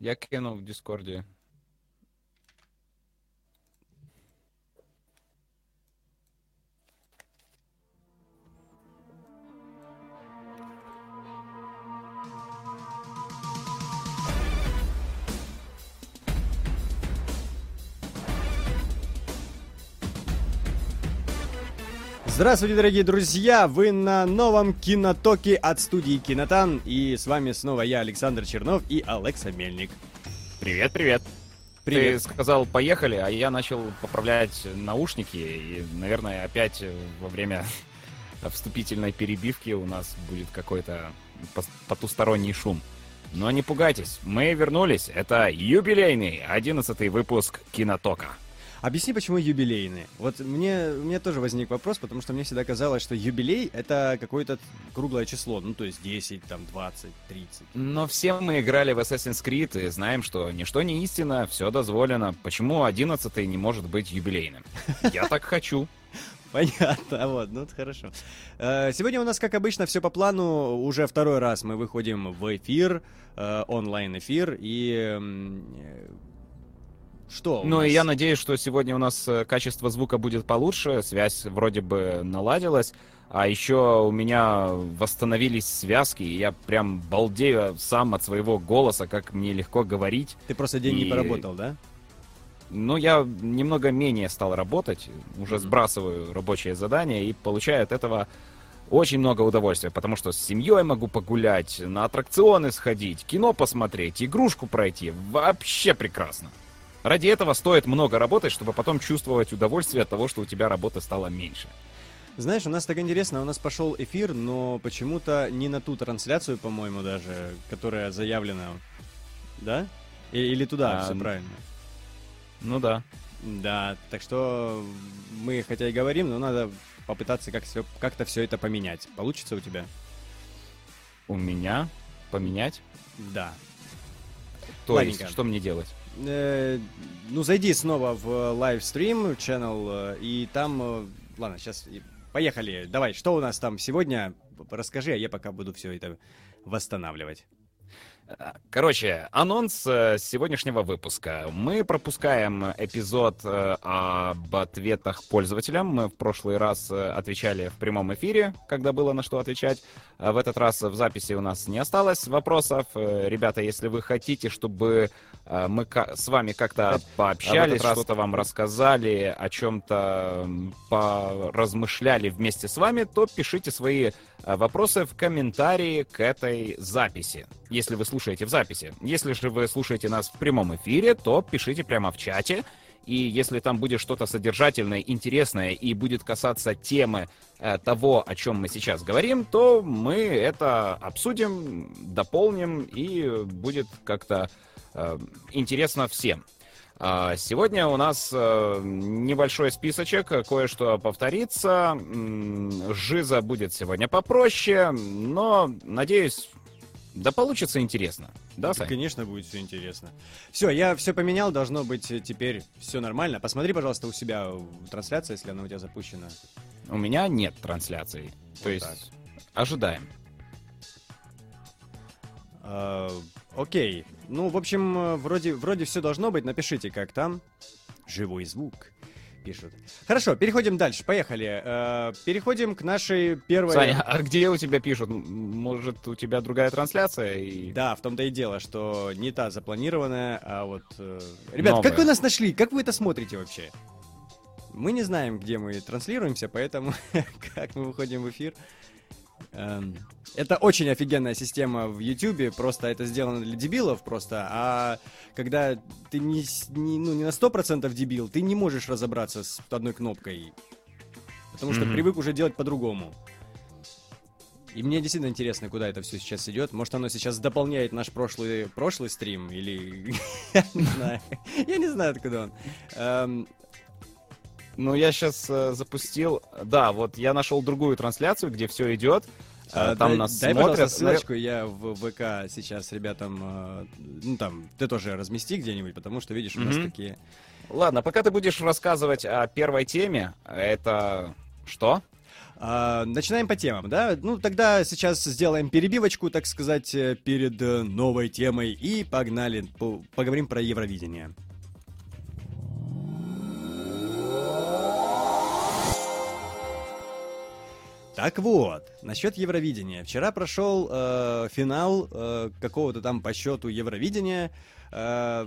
Я кинул в Дискорде. Здравствуйте, дорогие друзья! Вы на новом кинотоке от студии Кинотан. И с вами снова я, Александр Чернов и Алекса Мельник. Привет, привет. Привет. Ты сказал «поехали», а я начал поправлять наушники. И, наверное, опять во время вступительной перебивки у нас будет какой-то потусторонний шум. Но не пугайтесь, мы вернулись. Это юбилейный 11 выпуск Кинотока. Объясни, почему юбилейные. Вот мне, у меня тоже возник вопрос, потому что мне всегда казалось, что юбилей — это какое-то круглое число. Ну, то есть 10, там, 20, 30. Но все мы играли в Assassin's Creed и знаем, что ничто не истина, все дозволено. Почему 11 не может быть юбилейным? Я так хочу. Понятно, вот, ну это хорошо. Э, Сегодня у нас, как обычно, все по плану. Уже второй раз мы выходим в эфир, э, онлайн-эфир, и... Что? Ну и нас? я надеюсь, что сегодня у нас э, качество звука будет получше, связь вроде бы наладилась, а еще у меня восстановились связки, и я прям балдею сам от своего голоса, как мне легко говорить. Ты просто день не и- поработал, да? Но я немного менее стал работать, уже Мгм. сбрасываю рабочие задания и получаю от этого очень много удовольствия, потому что с семьей могу погулять, на аттракционы сходить, кино посмотреть, игрушку пройти. Вообще прекрасно. Ради этого стоит много работать, чтобы потом чувствовать удовольствие от того, что у тебя работы стало меньше. Знаешь, у нас так интересно, у нас пошел эфир, но почему-то не на ту трансляцию, по-моему, даже, которая заявлена. Да? Или туда, А, все правильно. Ну да. Да, так что мы хотя и говорим, но надо попытаться как всё- как-то все это поменять. Получится у тебя? У меня поменять? Да. То Ладненько. есть, что мне делать? Э, ну, зайди снова в лайвстрим channel, э, и там... э, Ладно, сейчас поехали. Давай, что у нас там сегодня? Расскажи, а я пока буду все это восстанавливать. Короче, анонс э, сегодняшнего выпуска. Мы пропускаем эпизод э, об ответах пользователям. Мы в прошлый раз э, отвечали в прямом эфире, когда было на что отвечать. А В этот раз в записи у нас не осталось вопросов. Ребята, если вы хотите, чтобы мы с вами как-то пообщались, раз- что-то вам рассказали, о чем-то поразмышляли вместе с вами, то пишите свои вопросы в комментарии к этой записи, если вы слушаете в записи. Если же вы слушаете нас в прямом эфире, то пишите прямо в чате. И если там будет что-то содержательное, интересное и будет касаться темы э, того, о чем мы сейчас говорим, то мы это обсудим, дополним и будет как-то э, интересно всем. А, Сегодня у нас э, небольшой списочек, кое-что повторится. Жиза будет сегодня попроще, но, надеюсь, да получится интересно. Да, Сань? конечно, будет все интересно. Все, я все поменял, должно быть э, теперь все нормально. Посмотри, пожалуйста, у себя в трансляции, если она у тебя запущена. У меня нет трансляции. То Вот есть так. ожидаем. А, окей. Ну, в общем, э, вроде, вроде все должно быть. Напишите, как там. Живой звук. Пишут. Хорошо, переходим дальше. Поехали. Э, переходим к нашей первой... Саня, а где у тебя пишут? Может, у тебя другая трансляция? И... Да, в том-то и дело, что не та запланированная, а вот... э, Ребят, Новая. как вы нас нашли? Как вы это смотрите вообще? Мы не знаем, где мы транслируемся, поэтому как мы выходим в эфир. Эм, Это очень офигенная система в YouTube, просто это сделано для дебилов просто, а когда ты не, не, ну, не на 100% дебил, ты не можешь разобраться с одной кнопкой, потому что Мгм. привык уже делать по-другому. И мне действительно интересно, куда это все сейчас идет. Может, оно сейчас дополняет наш прошлый, прошлый стрим, или... Я не знаю. Я не знаю, откуда он. Ну, я сейчас запустил... Да, вот я нашел другую трансляцию, где все идет. а, Э, Там дай- нас Дай, пожалуйста, смотрят. ссылочку, я в ВК сейчас ребятам... э, Ну, там, ты тоже размести где-нибудь, потому что, видишь, у нас Мгм. такие... Ладно, пока ты будешь рассказывать о первой теме, это что? А, начинаем по темам, да? Ну, тогда сейчас сделаем перебивочку, так сказать, э, перед э, новой темой и погнали, по поговорим про Евровидение. Так вот, насчет Евровидения. Вчера прошел э, финал э, какого-то там по счету Евровидения. Э,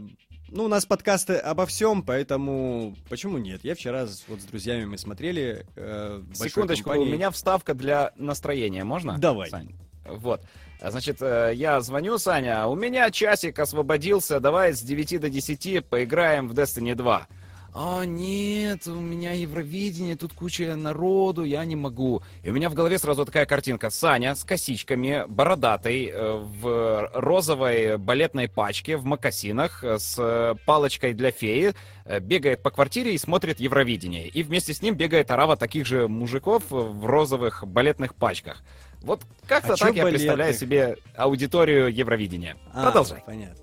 ну, у нас подкасты обо всем, поэтому почему нет? Я вчера с, вот с друзьями мы смотрели. Э, Секундочку, компании. у меня вставка для настроения, можно? Давай. Сань? Вот. Значит, э, я звоню, Саня, у меня часик освободился, давай с 9 до 10 поиграем в Destiny 2 а нет, у меня Евровидение, тут куча народу, я не могу. И у меня в голове сразу такая картинка. Саня с косичками, бородатый, э, в розовой балетной пачке, в мокасинах, э, с палочкой для феи, э, бегает по квартире и смотрит Евровидение. И вместе с ним бегает орава таких же мужиков в розовых балетных пачках. Вот как-то а так я балетных? представляю себе аудиторию Евровидения. А, Продолжай. Понятно.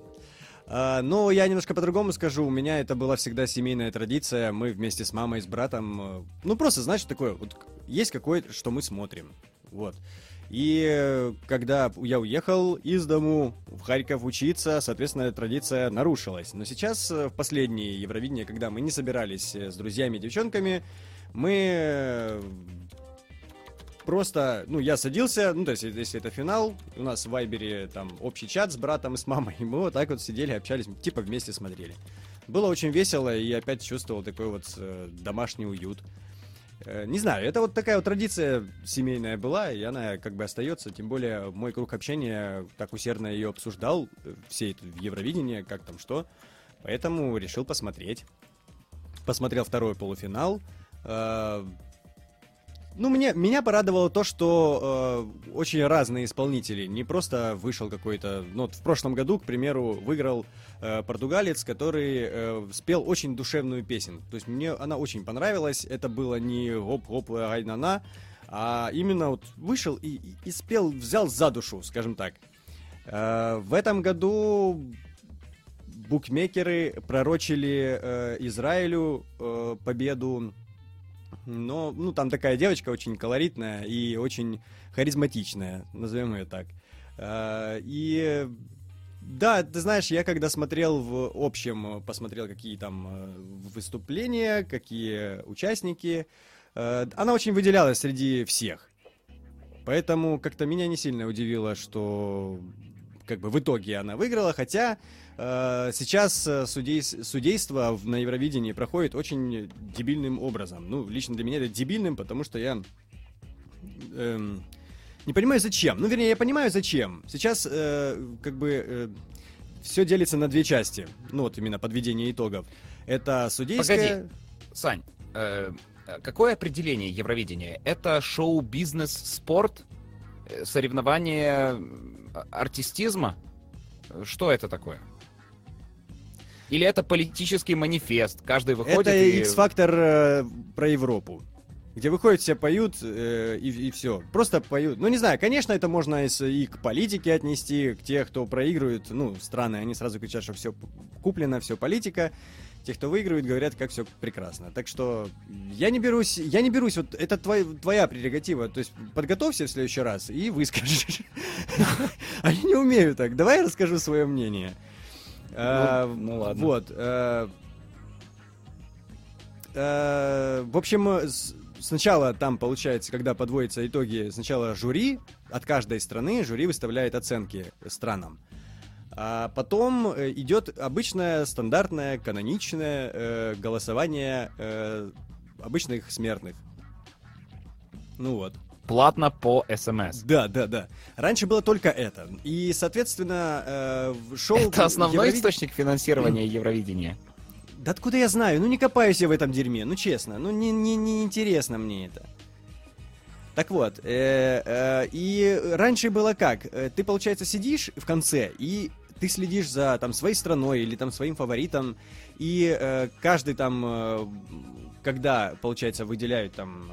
А, но я немножко по-другому скажу. У меня это была всегда семейная традиция. Мы вместе с мамой, с братом... Э, ну, просто, знаешь, такое... Вот есть какое-то, что мы смотрим. Вот. И э, когда я уехал из дому в Харьков учиться, соответственно, традиция нарушилась. Но сейчас, э, в последнее Евровидение, когда мы не собирались с друзьями и девчонками, мы просто, ну, я садился, ну, то есть, если это финал, у нас в Вайбере там общий чат с братом и с мамой, и мы вот так вот сидели, общались, типа вместе смотрели. Было очень весело, и опять чувствовал такой вот э, домашний уют. Э, не знаю, это вот такая вот традиция семейная была, и она как бы остается, тем более мой круг общения так усердно ее обсуждал, э, все это Евровидение, как там что, поэтому решил посмотреть. Посмотрел второй полуфинал, э, ну, мне, меня порадовало то, что э, очень разные исполнители. Не просто вышел какой-то... Ну, вот в прошлом году, к примеру, выиграл э, португалец, который э, спел очень душевную песню. То есть мне она очень понравилась. Это было не гоп-гоп, ай-на-на, а именно вот вышел и, и, и спел, взял за душу, скажем так. Э, в этом году букмекеры пророчили э, Израилю э, победу но, ну, там такая девочка очень колоритная и очень харизматичная, назовем ее так. А, и да, ты знаешь, я когда смотрел в общем, посмотрел, какие там э, выступления, какие участники, э, она очень выделялась среди всех. Поэтому как-то меня не сильно удивило, что как бы в итоге она выиграла, хотя сейчас э, судей, судейство на Евровидении проходит очень дебильным образом. Ну, лично для меня это дебильным, потому что я эм, не понимаю зачем. Ну, вернее, я понимаю зачем. Сейчас э, как бы э, все делится на две части. Ну, вот именно подведение итогов. Это судейская... Погоди, Сань, э, какое определение Евровидения? Это шоу-бизнес, спорт, э, соревнование артистизма? Что это такое? Или это политический манифест? Каждый выходит Это и... X-фактор э, про Европу. Где выходят, все поют э, и, и все. Просто поют. Ну, не знаю, конечно, это можно и, и к политике отнести, к тех, кто проигрывает. Ну, страны, они сразу кричат, что все куплено, все политика. Те, кто выигрывает, говорят, как все прекрасно. Так что я не берусь, я не берусь, вот это твой, твоя прерогатива. То есть подготовься в следующий раз и выскажешь. Они не умеют так. Давай я расскажу свое мнение. А, ну, ну ладно. Вот. Э, э, в общем, сначала там получается, когда подводятся итоги, сначала жюри от каждой страны, жюри выставляет оценки странам. А потом э, идет обычное, стандартное, каноничное э, голосование э, обычных смертных. Ну вот платно по СМС. Да, да, да. Раньше было только это. И, соответственно, э, шоу... Это основной Евровид... источник финансирования Евровидения. Да откуда я знаю? Ну не копаюсь я в этом дерьме, ну честно. Ну не, не, не интересно мне это. Так вот, э, э, и раньше было как? Э, ты, получается, сидишь в конце, и ты следишь за там своей страной или там своим фаворитом, и э, каждый там, э, когда, получается, выделяют там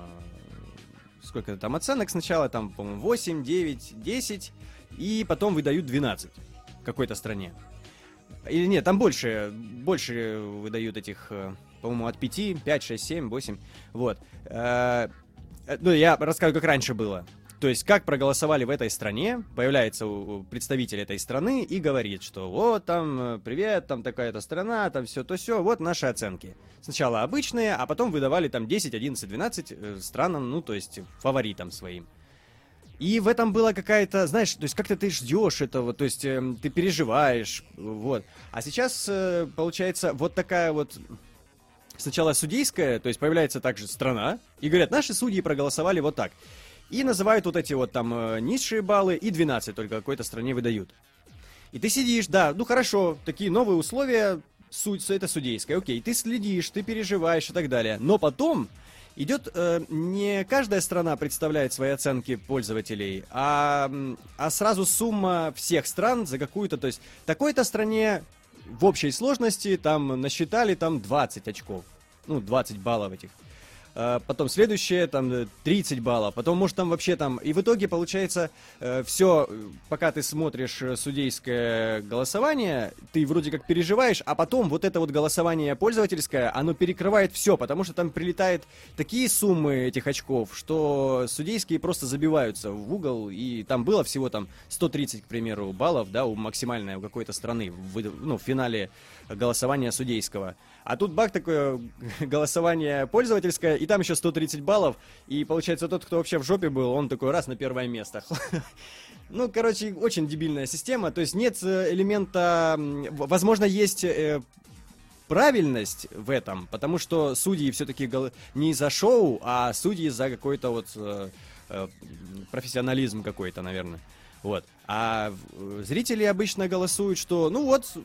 сколько там оценок сначала, там, по-моему, 8, 9, 10, и потом выдают 12 какой-то стране. Или нет, там больше, больше выдают этих, э, по-моему, от 5, 5, 6, 7, 8, вот. Э, Э, ну, я расскажу, как раньше было. То есть, как проголосовали в этой стране, появляется представитель этой страны и говорит, что вот там, э, привет, там такая-то страна, там все то все, вот наши оценки. Сначала обычные, а потом выдавали там 10, 11, 12 странам, ну, то есть, фаворитам своим. И в этом была какая-то, знаешь, то есть как-то ты ждешь этого, то есть э, ты переживаешь, вот. А сейчас э, получается вот такая вот сначала судейская, то есть появляется также страна, и говорят, наши судьи проголосовали вот так. И называют вот эти вот там э, низшие баллы, и 12 только какой-то стране выдают. И ты сидишь, да, ну хорошо, такие новые условия, суть, это судейское, окей, ты следишь, ты переживаешь и так далее. Но потом идет э, не каждая страна представляет свои оценки пользователей, а, а сразу сумма всех стран за какую-то, то есть такой-то стране в общей сложности там насчитали там 20 очков, ну 20 баллов этих. Э, потом следующее, там, 30 баллов, потом, может, там вообще там... И в итоге, получается, э, все, пока ты смотришь э, судейское голосование, ты вроде как переживаешь, а потом вот это вот голосование пользовательское, оно перекрывает все, потому что там прилетает такие суммы этих очков, что судейские просто забиваются в угол, и там было всего там 130, к примеру, баллов, да, у максимальной у какой-то страны, в, ну, в финале голосования судейского. А тут баг такое голосование пользовательское, и там еще 130 баллов, и получается тот, кто вообще в жопе был, он такой раз на первое место. Ну, короче, очень дебильная система, то есть нет э, элемента... Возможно, есть э, правильность в этом, потому что судьи все-таки не за шоу, а судьи за какой-то вот э, профессионализм какой-то, наверное. Вот. А зрители обычно голосуют, что, ну вот,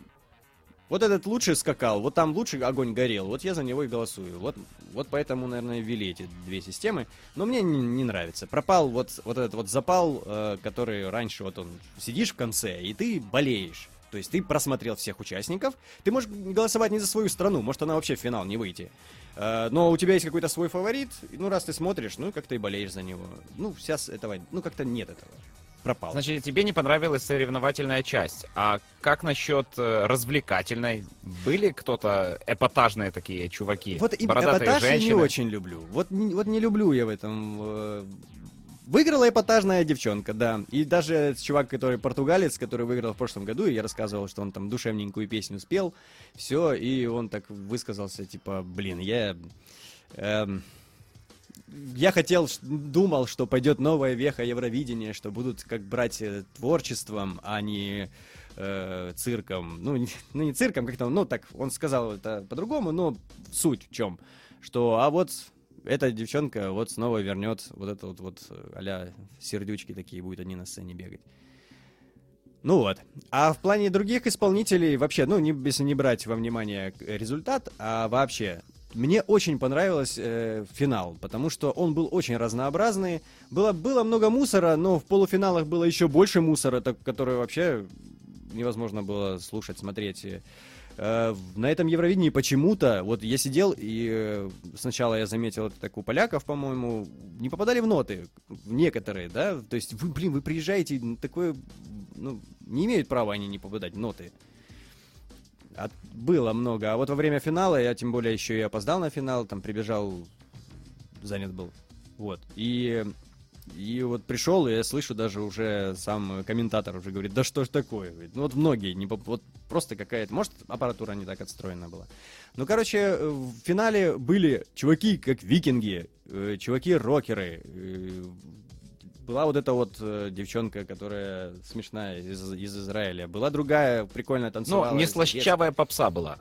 вот этот лучше скакал, вот там лучше огонь горел, вот я за него и голосую. Вот, вот поэтому, наверное, ввели эти две системы. Но мне не, не нравится. Пропал вот, вот этот вот запал, э, который раньше вот он сидишь в конце, и ты болеешь. То есть ты просмотрел всех участников, ты можешь голосовать не за свою страну, может она вообще в финал не выйти. Э, но у тебя есть какой-то свой фаворит, ну раз ты смотришь, ну как ты болеешь за него. Ну сейчас этого, ну как-то нет этого пропал. Значит, тебе не понравилась соревновательная часть. А как насчет э, развлекательной? Были кто-то эпатажные такие чуваки? Вот и эпатаж женщины? я не очень люблю. Вот, вот не люблю я в этом... Э... Выиграла эпатажная девчонка, да. И даже чувак, который португалец, который выиграл в прошлом году, и я рассказывал, что он там душевненькую песню спел, все, и он так высказался, типа, блин, я... Эм я хотел, думал, что пойдет новая веха Евровидения, что будут как брать э, творчеством, а не э, цирком. Ну не, ну, не цирком, как-то, ну, так, он сказал это по-другому, но суть в чем? Что, а вот эта девчонка вот снова вернет вот это вот, вот а сердючки такие, будут они на сцене бегать. Ну вот. А в плане других исполнителей вообще, ну, не, если не брать во внимание результат, а вообще мне очень понравился э, финал, потому что он был очень разнообразный. Было, было много мусора, но в полуфиналах было еще больше мусора, так, который вообще невозможно было слушать, смотреть. Э, на этом Евровидении почему-то, вот я сидел, и э, сначала я заметил это так у поляков, по-моему, не попадали в ноты, некоторые, да, то есть вы, блин, вы приезжаете, такое, ну, не имеют права они не попадать в ноты от, было много. А вот во время финала, я тем более еще и опоздал на финал, там прибежал, занят был. Вот. И, и вот пришел, и я слышу даже уже сам комментатор уже говорит, да что ж такое? Говорит, ну вот многие, не, вот просто какая-то, может аппаратура не так отстроена была. Ну, короче, в финале были чуваки как викинги, э, чуваки-рокеры, э, была вот эта вот э, девчонка, которая смешная из, из Израиля. Была другая прикольная танцевала. Ну, не слащавая попса была.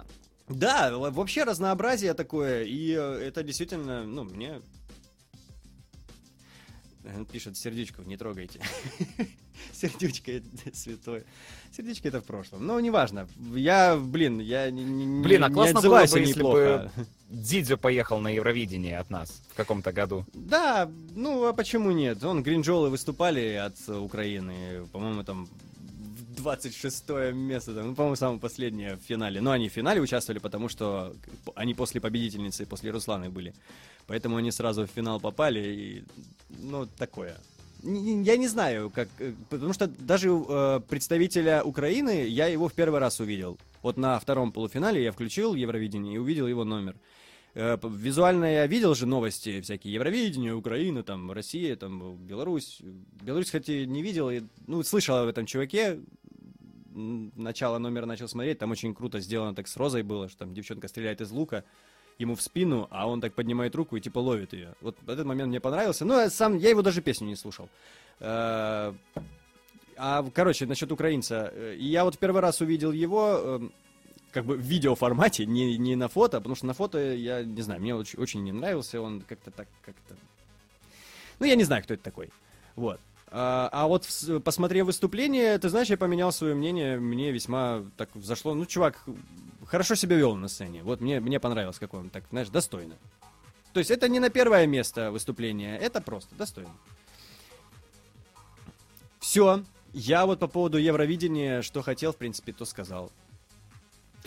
Да, вообще разнообразие такое, и э, это действительно, ну, мне... Пишет, сердечко, не трогайте. Сердючка святое. Сердечко это в прошлом. Но неважно. Я, блин, я не, блин, а классно не было бы, если неплохо. бы Дидзо поехал на Евровидение от нас в каком-то году. Да, ну а почему нет? Он Гринджолы выступали от Украины, по-моему, там 26 место, ну, по-моему, самое последнее в финале. Но они в финале участвовали, потому что они после победительницы, после Русланы были. Поэтому они сразу в финал попали, и, ну, такое я не знаю, как, э, потому что даже э, представителя Украины я его в первый раз увидел. Вот на втором полуфинале я включил Евровидение и увидел его номер. Э, визуально я видел же новости всякие, Евровидение, Украина, там, Россия, там, Беларусь. Беларусь, кстати, не видел, и, ну, слышал об этом чуваке, начало номера начал смотреть, там очень круто сделано так с Розой было, что там девчонка стреляет из лука, ему в спину, а он так поднимает руку и типа ловит ее. Вот этот момент мне понравился. Я сам, я его даже песню не слушал. Э, а, короче, насчет украинца. Э, я вот первый раз увидел его эм, как бы в видеоформате, не, не на фото, потому что на фото, я не знаю, мне очень, очень не нравился, он как-то так, как-то... Ну, я не знаю, кто это такой. Вот. А, а вот посмотрев выступление, ты знаешь, я поменял свое мнение, мне весьма так зашло. Ну, чувак хорошо себя вел на сцене. Вот мне, мне понравилось, как он так, знаешь, достойно. То есть это не на первое место выступления, это просто достойно. Все. Я вот по поводу Евровидения, что хотел, в принципе, то сказал.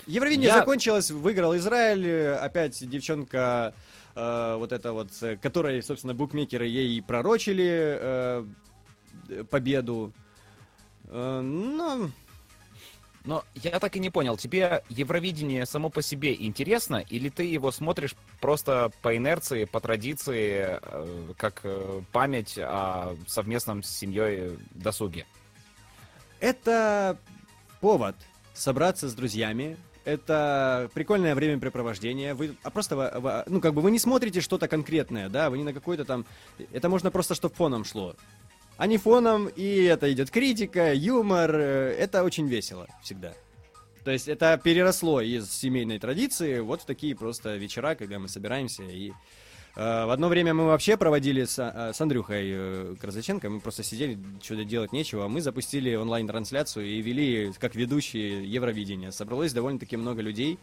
Евровидение я... закончилось, выиграл Израиль, опять девчонка, э, вот эта вот, которой, собственно, букмекеры ей пророчили э, победу. Э, но... Но я так и не понял, тебе Евровидение само по себе интересно, или ты его смотришь просто по инерции, по традиции, э, как э, память о совместном с семьей досуге? Это повод собраться с друзьями. Это прикольное времяпрепровождение. Вы а просто, ну, как бы вы не смотрите что-то конкретное, да, вы не на какой-то там... Это можно просто, чтобы фоном шло. А не фоном, и это идет критика, юмор. Э, это очень весело всегда. То есть это переросло из семейной традиции вот в такие просто вечера, когда мы собираемся и Э, в одно время мы вообще проводили с, э, с Андрюхой Красаченко, мы просто сидели, что-то делать нечего. Мы запустили онлайн-трансляцию и вели как ведущие Евровидения. Собралось довольно-таки много людей.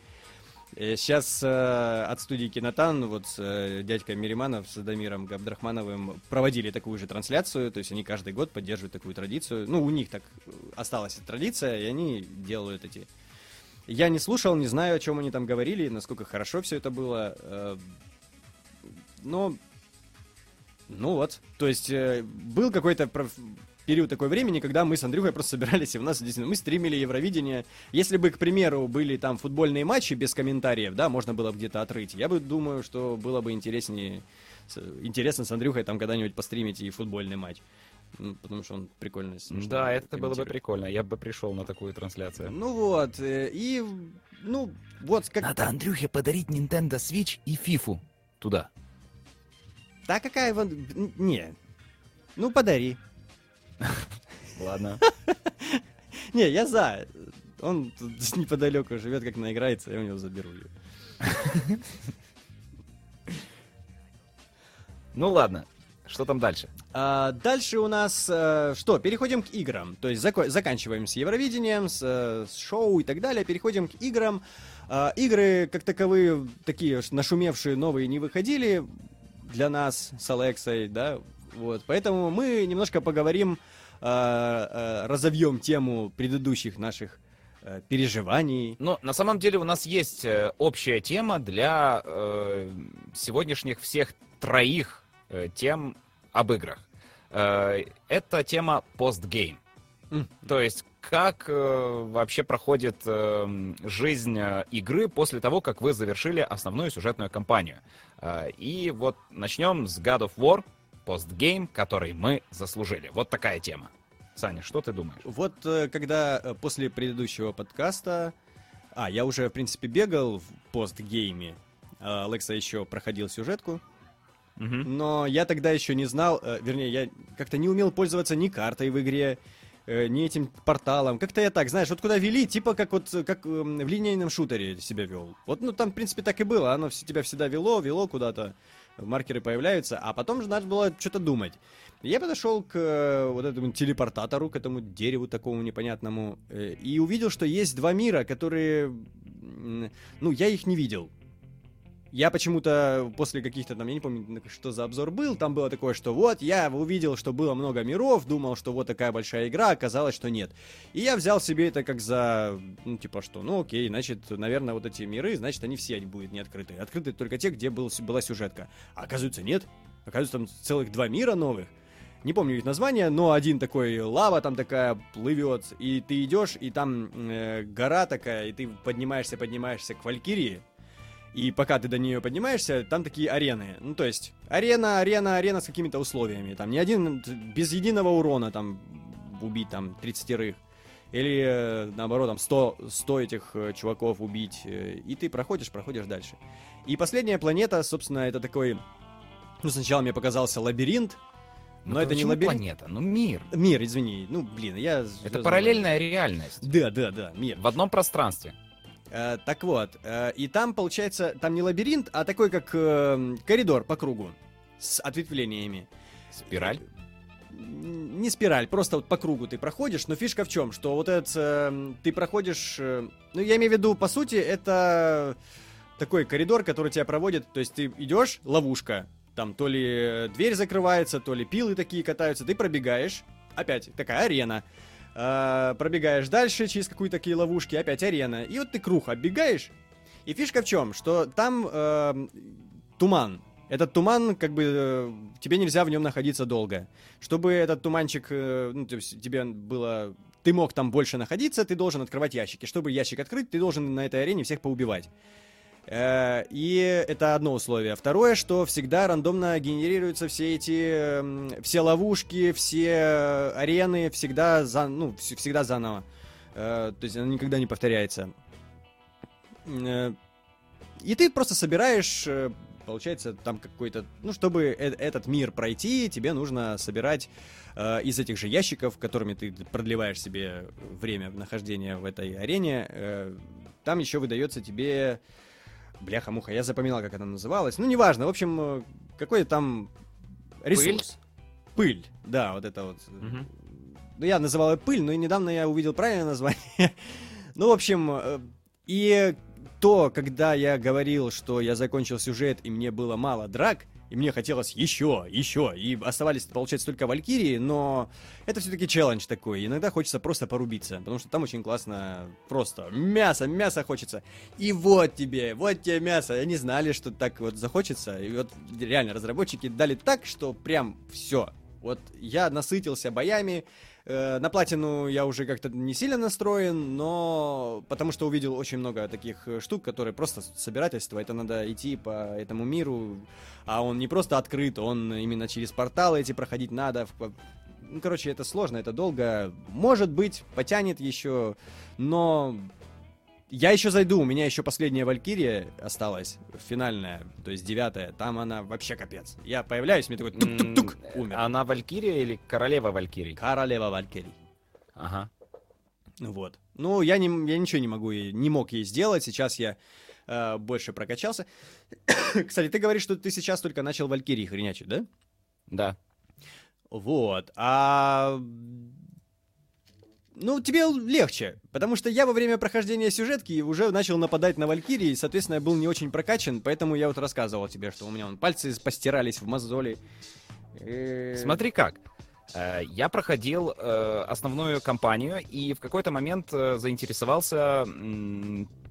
Сейчас э, от студии Кинотан, вот э, дядька Мириманов с Дамиром Габдрахмановым проводили такую же трансляцию, то есть они каждый год поддерживают такую традицию. Ну, у них так осталась традиция, и они делают эти... Я не слушал, не знаю, о чем они там говорили, насколько хорошо все это было. Э, но... Ну вот, то есть э, был какой-то период такой времени, когда мы с Андрюхой просто собирались, и у нас действительно, мы стримили Евровидение. Если бы, к примеру, были там футбольные матчи без комментариев, да, можно было где-то отрыть, я бы думаю, что было бы интереснее, интересно с Андрюхой там когда-нибудь постримить и футбольный матч. Ну, потому что он прикольно Да, это было бы прикольно. Я бы пришел на такую трансляцию. Ну вот, э, и, ну, вот как... Надо Андрюхе подарить Nintendo Switch и FIFA туда. Да какая вон... Не. Ну, подари. Ладно. Не, я за. Он тут неподалеку живет, как наиграется, я у него заберу ее. Ну ладно, что там дальше? А, дальше у нас а, что? Переходим к играм. То есть зако- заканчиваем с Евровидением, с, а, с шоу и так далее. Переходим к играм. А, игры, как таковые, такие нашумевшие новые не выходили для нас с Алексой, да, вот, поэтому мы немножко поговорим, э, э, разовьем тему предыдущих наших э, переживаний. Но на самом деле у нас есть общая тема для э, сегодняшних всех троих э, тем об играх. Э, это тема постгейм. Mm. То есть как э, вообще проходит э, жизнь э, игры после того, как вы завершили основную сюжетную кампанию. Э, и вот начнем с God of War, постгейм, который мы заслужили. Вот такая тема. Саня, что ты думаешь? Вот э, когда э, после предыдущего подкаста... А, я уже, в принципе, бегал в постгейме. А Алекса еще проходил сюжетку. Угу. Но я тогда еще не знал, э, вернее, я как-то не умел пользоваться ни картой в игре, не этим порталом. Как-то я так, знаешь, вот куда вели, типа как вот как э, в линейном шутере себя вел. Вот, ну там, в принципе, так и было. Оно тебя всегда вело, вело куда-то. Маркеры появляются, а потом же надо было что-то думать. Я подошел к э, вот этому телепортатору, к этому дереву такому непонятному, э, и увидел, что есть два мира, которые... Ну, я их не видел. Я почему-то после каких-то там, я не помню, что за обзор был, там было такое, что вот, я увидел, что было много миров, думал, что вот такая большая игра, оказалось, что нет. И я взял себе это как за, ну, типа что, ну, окей, значит, наверное, вот эти миры, значит, они все будут не открыты. Открыты только те, где был, была сюжетка. А оказывается, нет. Оказывается, там целых два мира новых. Не помню их название, но один такой лава там такая плывет, и ты идешь, и там э, гора такая, и ты поднимаешься, поднимаешься к Валькирии, И пока ты до нее поднимаешься, там такие арены. Ну, то есть, арена, арена, арена с какими-то условиями. Там не один, без единого урона, там, убить, там, 30 Или, э, наоборот, там, 100, 100 этих э, чуваков убить. Э, и ты проходишь, проходишь дальше. И последняя планета, собственно, это такой... Ну, сначала мне показался лабиринт, но ну, это не лабиринт. планета, ну мир. Мир, извини. Ну, блин, я... Это параллельная реальность. Да, да, да, мир. В одном пространстве. Э, так вот, э, и там, получается, там не лабиринт, а такой, как э, коридор по кругу с ответвлениями. Спираль? Не спираль, просто вот по кругу ты проходишь, но фишка в чем, что вот этот ты проходишь, ну я имею в виду, по сути, это такой коридор, который тебя проводит, то есть ты идешь, ловушка, там то ли дверь закрывается, то ли пилы такие катаются, ты пробегаешь, опять такая арена, э, пробегаешь дальше через какие-то такие ловушки, опять арена. И вот ты круг оббегаешь. И фишка в чем? Что там э, туман. Этот туман, как бы, э, тебе нельзя в нем находиться долго. Чтобы этот туманчик, э, ну, то есть тебе было... Ты мог там больше находиться, ты должен открывать ящики. Чтобы ящик открыть, ты должен на этой арене всех поубивать. Э, и это одно условие. Второе, что всегда рандомно генерируются все эти, все ловушки, все арены, всегда, за, ну, всегда заново. Э, то есть она никогда не повторяется. Э, и ты просто собираешь, получается, там какой-то... Ну, чтобы этот мир пройти, тебе нужно собирать из этих же ящиков, которыми ты продлеваешь себе время нахождения в этой арене. там еще выдается тебе Бляха-муха, я запоминал, как она называлась. Ну, неважно, в общем, э, какой там ресурс. Пыль? Пыль, да, вот это вот. Угу. Ну, я называл ее пыль, но недавно я увидел правильное название. ну, в общем, э, и то, когда я говорил, что я закончил сюжет и мне было мало драк, и мне хотелось еще, еще, и оставались, получается, только Валькирии, но это все-таки челлендж такой, иногда хочется просто порубиться, потому что там очень классно просто мясо, мясо хочется, и вот тебе, вот тебе мясо, они знали, что так вот захочется, и вот реально разработчики дали так, что прям все, вот я насытился боями, на платину я уже как-то не сильно настроен, но потому что увидел очень много таких э, штук, которые просто собирательство. Это надо идти по этому миру, а он не просто открыт, он именно через порталы эти проходить надо. Ну, короче, это сложно, это долго. Может быть, потянет еще, но я еще зайду, у меня еще последняя Валькирия осталась, финальная, то есть девятая. Там она вообще капец. Я появляюсь, мне такой тук-тук-тук, умер. Она Валькирия или Королева Валькирий? Королева Валькирий. Ага. Вот. Ну, я, не, я ничего не могу, не мог ей сделать. Сейчас я э, больше прокачался. Кстати, ты говоришь, что ты сейчас только начал Валькирии хренячить, да? Да. Вот. А ну, тебе легче, потому что я во время прохождения сюжетки уже начал нападать на Валькирии, и, соответственно, я был не очень прокачан, поэтому я вот рассказывал тебе, что у меня вон, пальцы постирались в мозоли. И... Смотри как. Э, я проходил э, основную кампанию и в какой-то момент э, заинтересовался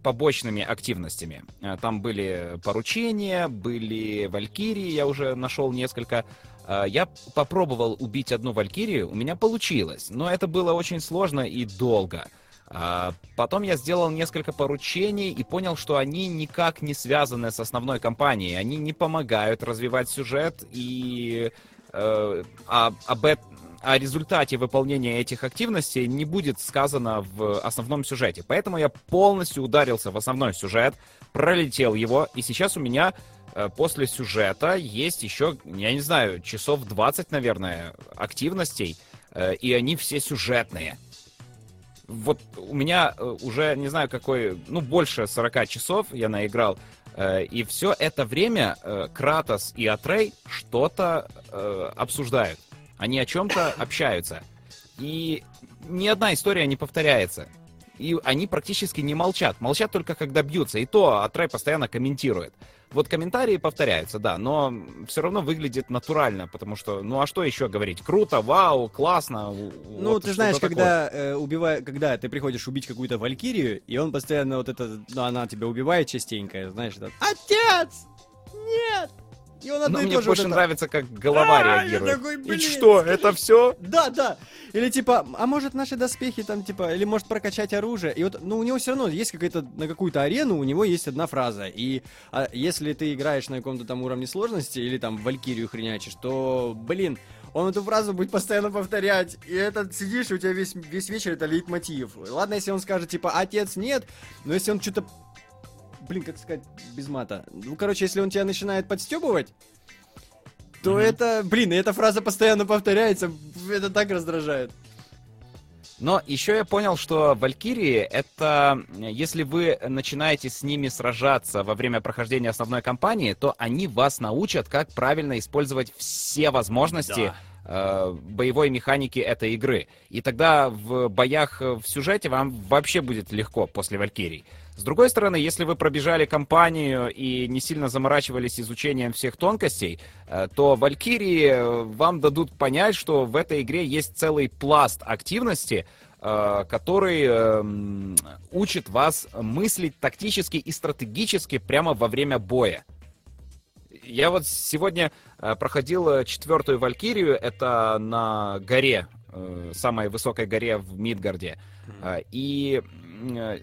побочными активностями. Там были поручения, были валькирии, я уже нашел несколько. А, я попробовал убить одну валькирию, у меня получилось, но это было очень сложно и долго. А, потом я сделал несколько поручений и понял, что они никак не связаны с основной кампанией. Они не помогают развивать сюжет и э, а, о результате выполнения этих активностей не будет сказано в основном сюжете. Поэтому я полностью ударился в основной сюжет, пролетел его, и сейчас у меня после сюжета есть еще, я не знаю, часов 20, наверное, активностей, э, и они все сюжетные. Вот у меня э, уже, не знаю, какой, ну, больше 40 часов я наиграл, и все это время Кратос и Атрей что-то обсуждают. Они о чем-то общаются. И ни одна история не повторяется. И они практически не молчат. Молчат только когда бьются. И то Атрей постоянно комментирует. Вот комментарии повторяются, да, но все равно выглядит натурально, потому что, ну а что еще говорить? Круто, вау, классно. Ну, вот ты знаешь, когда э, убивая, когда ты приходишь убить какую-то валькирию, и он постоянно вот это, ну, она тебя убивает частенько, знаешь, это, отец, нет, И он одно Но и мне то же больше вот это- нравится, как голова А, реагирует. такой, И блин, что, скажи- это все? Да, да. Или типа, а может наши доспехи там, типа, или может прокачать оружие. И вот, ну, у него все равно есть какая-то, на какую-то арену у него есть одна фраза. И а, если ты играешь на каком-то там уровне сложности, или там Валькирию хренячишь, то, блин, он эту фразу будет постоянно повторять. И это сидишь, и у тебя весь, весь вечер это лейтмотив. Ладно, если он скажет, типа, отец нет, но если он что-то Блин, как сказать без мата? Ну, короче, если он тебя начинает подстебывать, то Мгм. это, блин, и эта фраза постоянно повторяется, это так раздражает. Но еще я понял, что Валькирии это, если вы начинаете с ними сражаться во время прохождения основной кампании, то они вас научат, как правильно использовать все возможности э, боевой механики этой игры. И тогда в боях э, в сюжете вам вообще будет легко после Валькирий. С другой стороны, если вы пробежали кампанию и не сильно заморачивались изучением всех тонкостей, э, то Валькирии э, вам дадут понять, что в этой игре есть целый пласт активности, э, который эм, учит вас мыслить тактически и стратегически прямо во время боя. Я вот сегодня проходил четвертую Валькирию, это на горе, самой высокой горе в Мидгарде. И,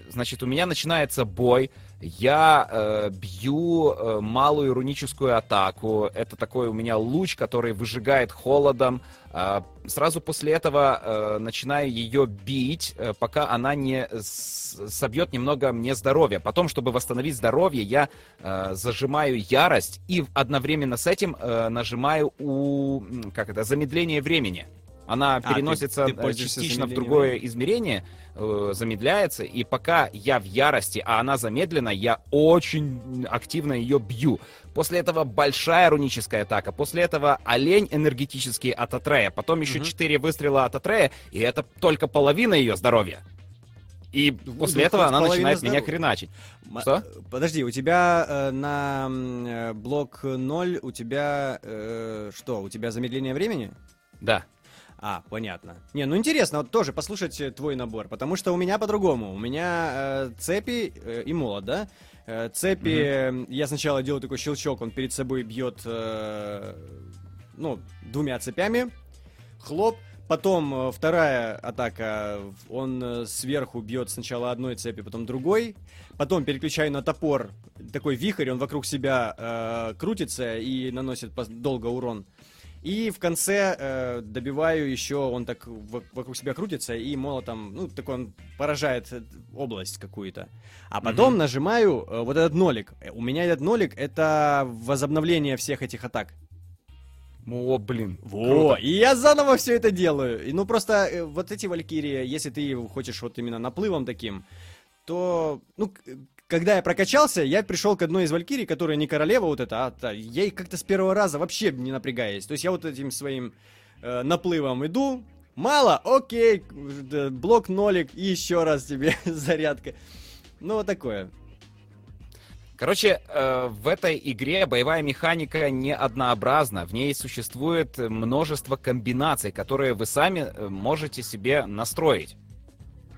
значит, у меня начинается бой, я э, бью э, малую руническую атаку. Это такой у меня луч, который выжигает холодом. А, сразу после этого э, начинаю ее бить, э, пока она не собьет немного мне здоровья. Потом, чтобы восстановить здоровье, я э, зажимаю ярость и одновременно с этим э, нажимаю у как это замедление времени. Она ты- переносится ты э, пользуешься частично в другое измерение, э, замедляется, и пока я в ярости, а она замедлена, я очень активно ее бью. После этого большая руническая атака, после этого олень энергетический от Атрея, потом еще четыре выстрела от Атрея, и это только половина ее здоровья. И после ну, этого она начинает меня здоровья. хреначить. М- Что? э, Подожди, у тебя э, на э, блок 0, у тебя э, что, у тебя замедление времени? Да. А, понятно. Не, ну интересно, вот тоже послушать э, твой набор, потому что у меня по-другому. У меня э, цепи э, и молот, да? Э, цепи, э, я сначала делаю такой щелчок, он перед собой бьет, э, ну, двумя цепями, хлоп. Потом э, вторая атака, он э, сверху бьет сначала одной цепи, потом другой. Потом переключаю на топор, такой вихрь, он вокруг себя э, крутится и наносит долго урон. И в конце э, добиваю еще, он так во- вокруг себя крутится, и молотом, ну, такой он поражает э, область какую-то. А потом Мгм. нажимаю э, вот этот нолик. Э, У меня этот нолик это возобновление всех этих атак. О, блин. Во, круто. и я заново все это делаю. И, ну просто э, вот эти валькирии, если ты хочешь вот именно наплывом таким, то, ну, когда я прокачался, я пришел к одной из валькирий, которая не королева вот эта, а та, я их как-то с первого раза вообще не напрягаясь. То есть я вот этим своим э, наплывом иду, мало, окей, э, блок нолик, и еще раз тебе зарядка. Ну, вот такое. Короче, э, в этой игре боевая механика не однообразна. В ней существует множество комбинаций, которые вы сами э, можете себе настроить.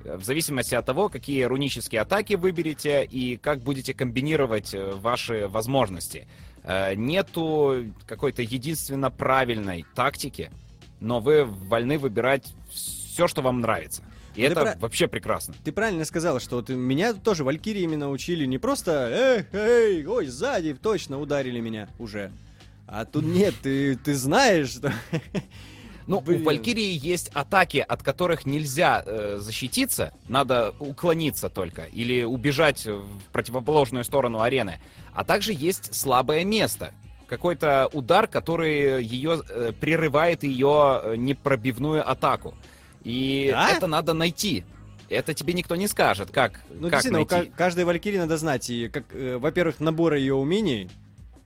Э, В зависимости от того, какие рунические атаки выберете и как будете комбинировать э, ваши возможности. Э, Нету какой-то единственно правильной тактики, но вы вольны выбирать все, что вам нравится. И Ну, ты это про- вообще прекрасно. Ты правильно сказал, что вот меня тоже валькириями научили не просто «Эх, эй, ой, сзади точно ударили меня уже». А тут нет, ты, ты знаешь, что... Ну, Блин. у Валькирии есть атаки, от которых нельзя э, защититься, надо уклониться только, или убежать в противоположную сторону арены. А также есть слабое место. Какой-то удар, который ее э, прерывает ее э, непробивную атаку. И Да? это надо найти. Это тебе никто не скажет, как, Ну, как действительно, найти. ка- каждой валькирии надо знать, и, как, э, во-первых, набор ее умений,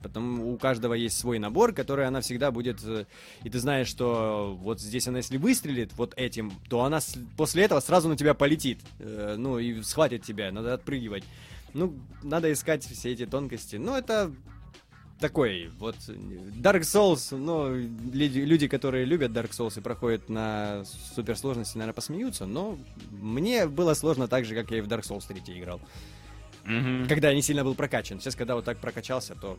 Потом у каждого есть свой набор, который она всегда будет... э, И ты знаешь, что вот здесь она, если выстрелит вот этим, то она после этого сразу на тебя полетит. Э, Ну, и схватит тебя, надо отпрыгивать. Ну, надо искать все эти тонкости. Ну, это такой вот Dark Souls, ну, люди, люди, которые любят Dark Souls и проходят на суперсложности, наверное, посмеются, но мне было сложно так же, как я и в Dark Souls 3 играл. Мгм. Когда я не сильно был прокачан. Сейчас, когда вот так прокачался, то...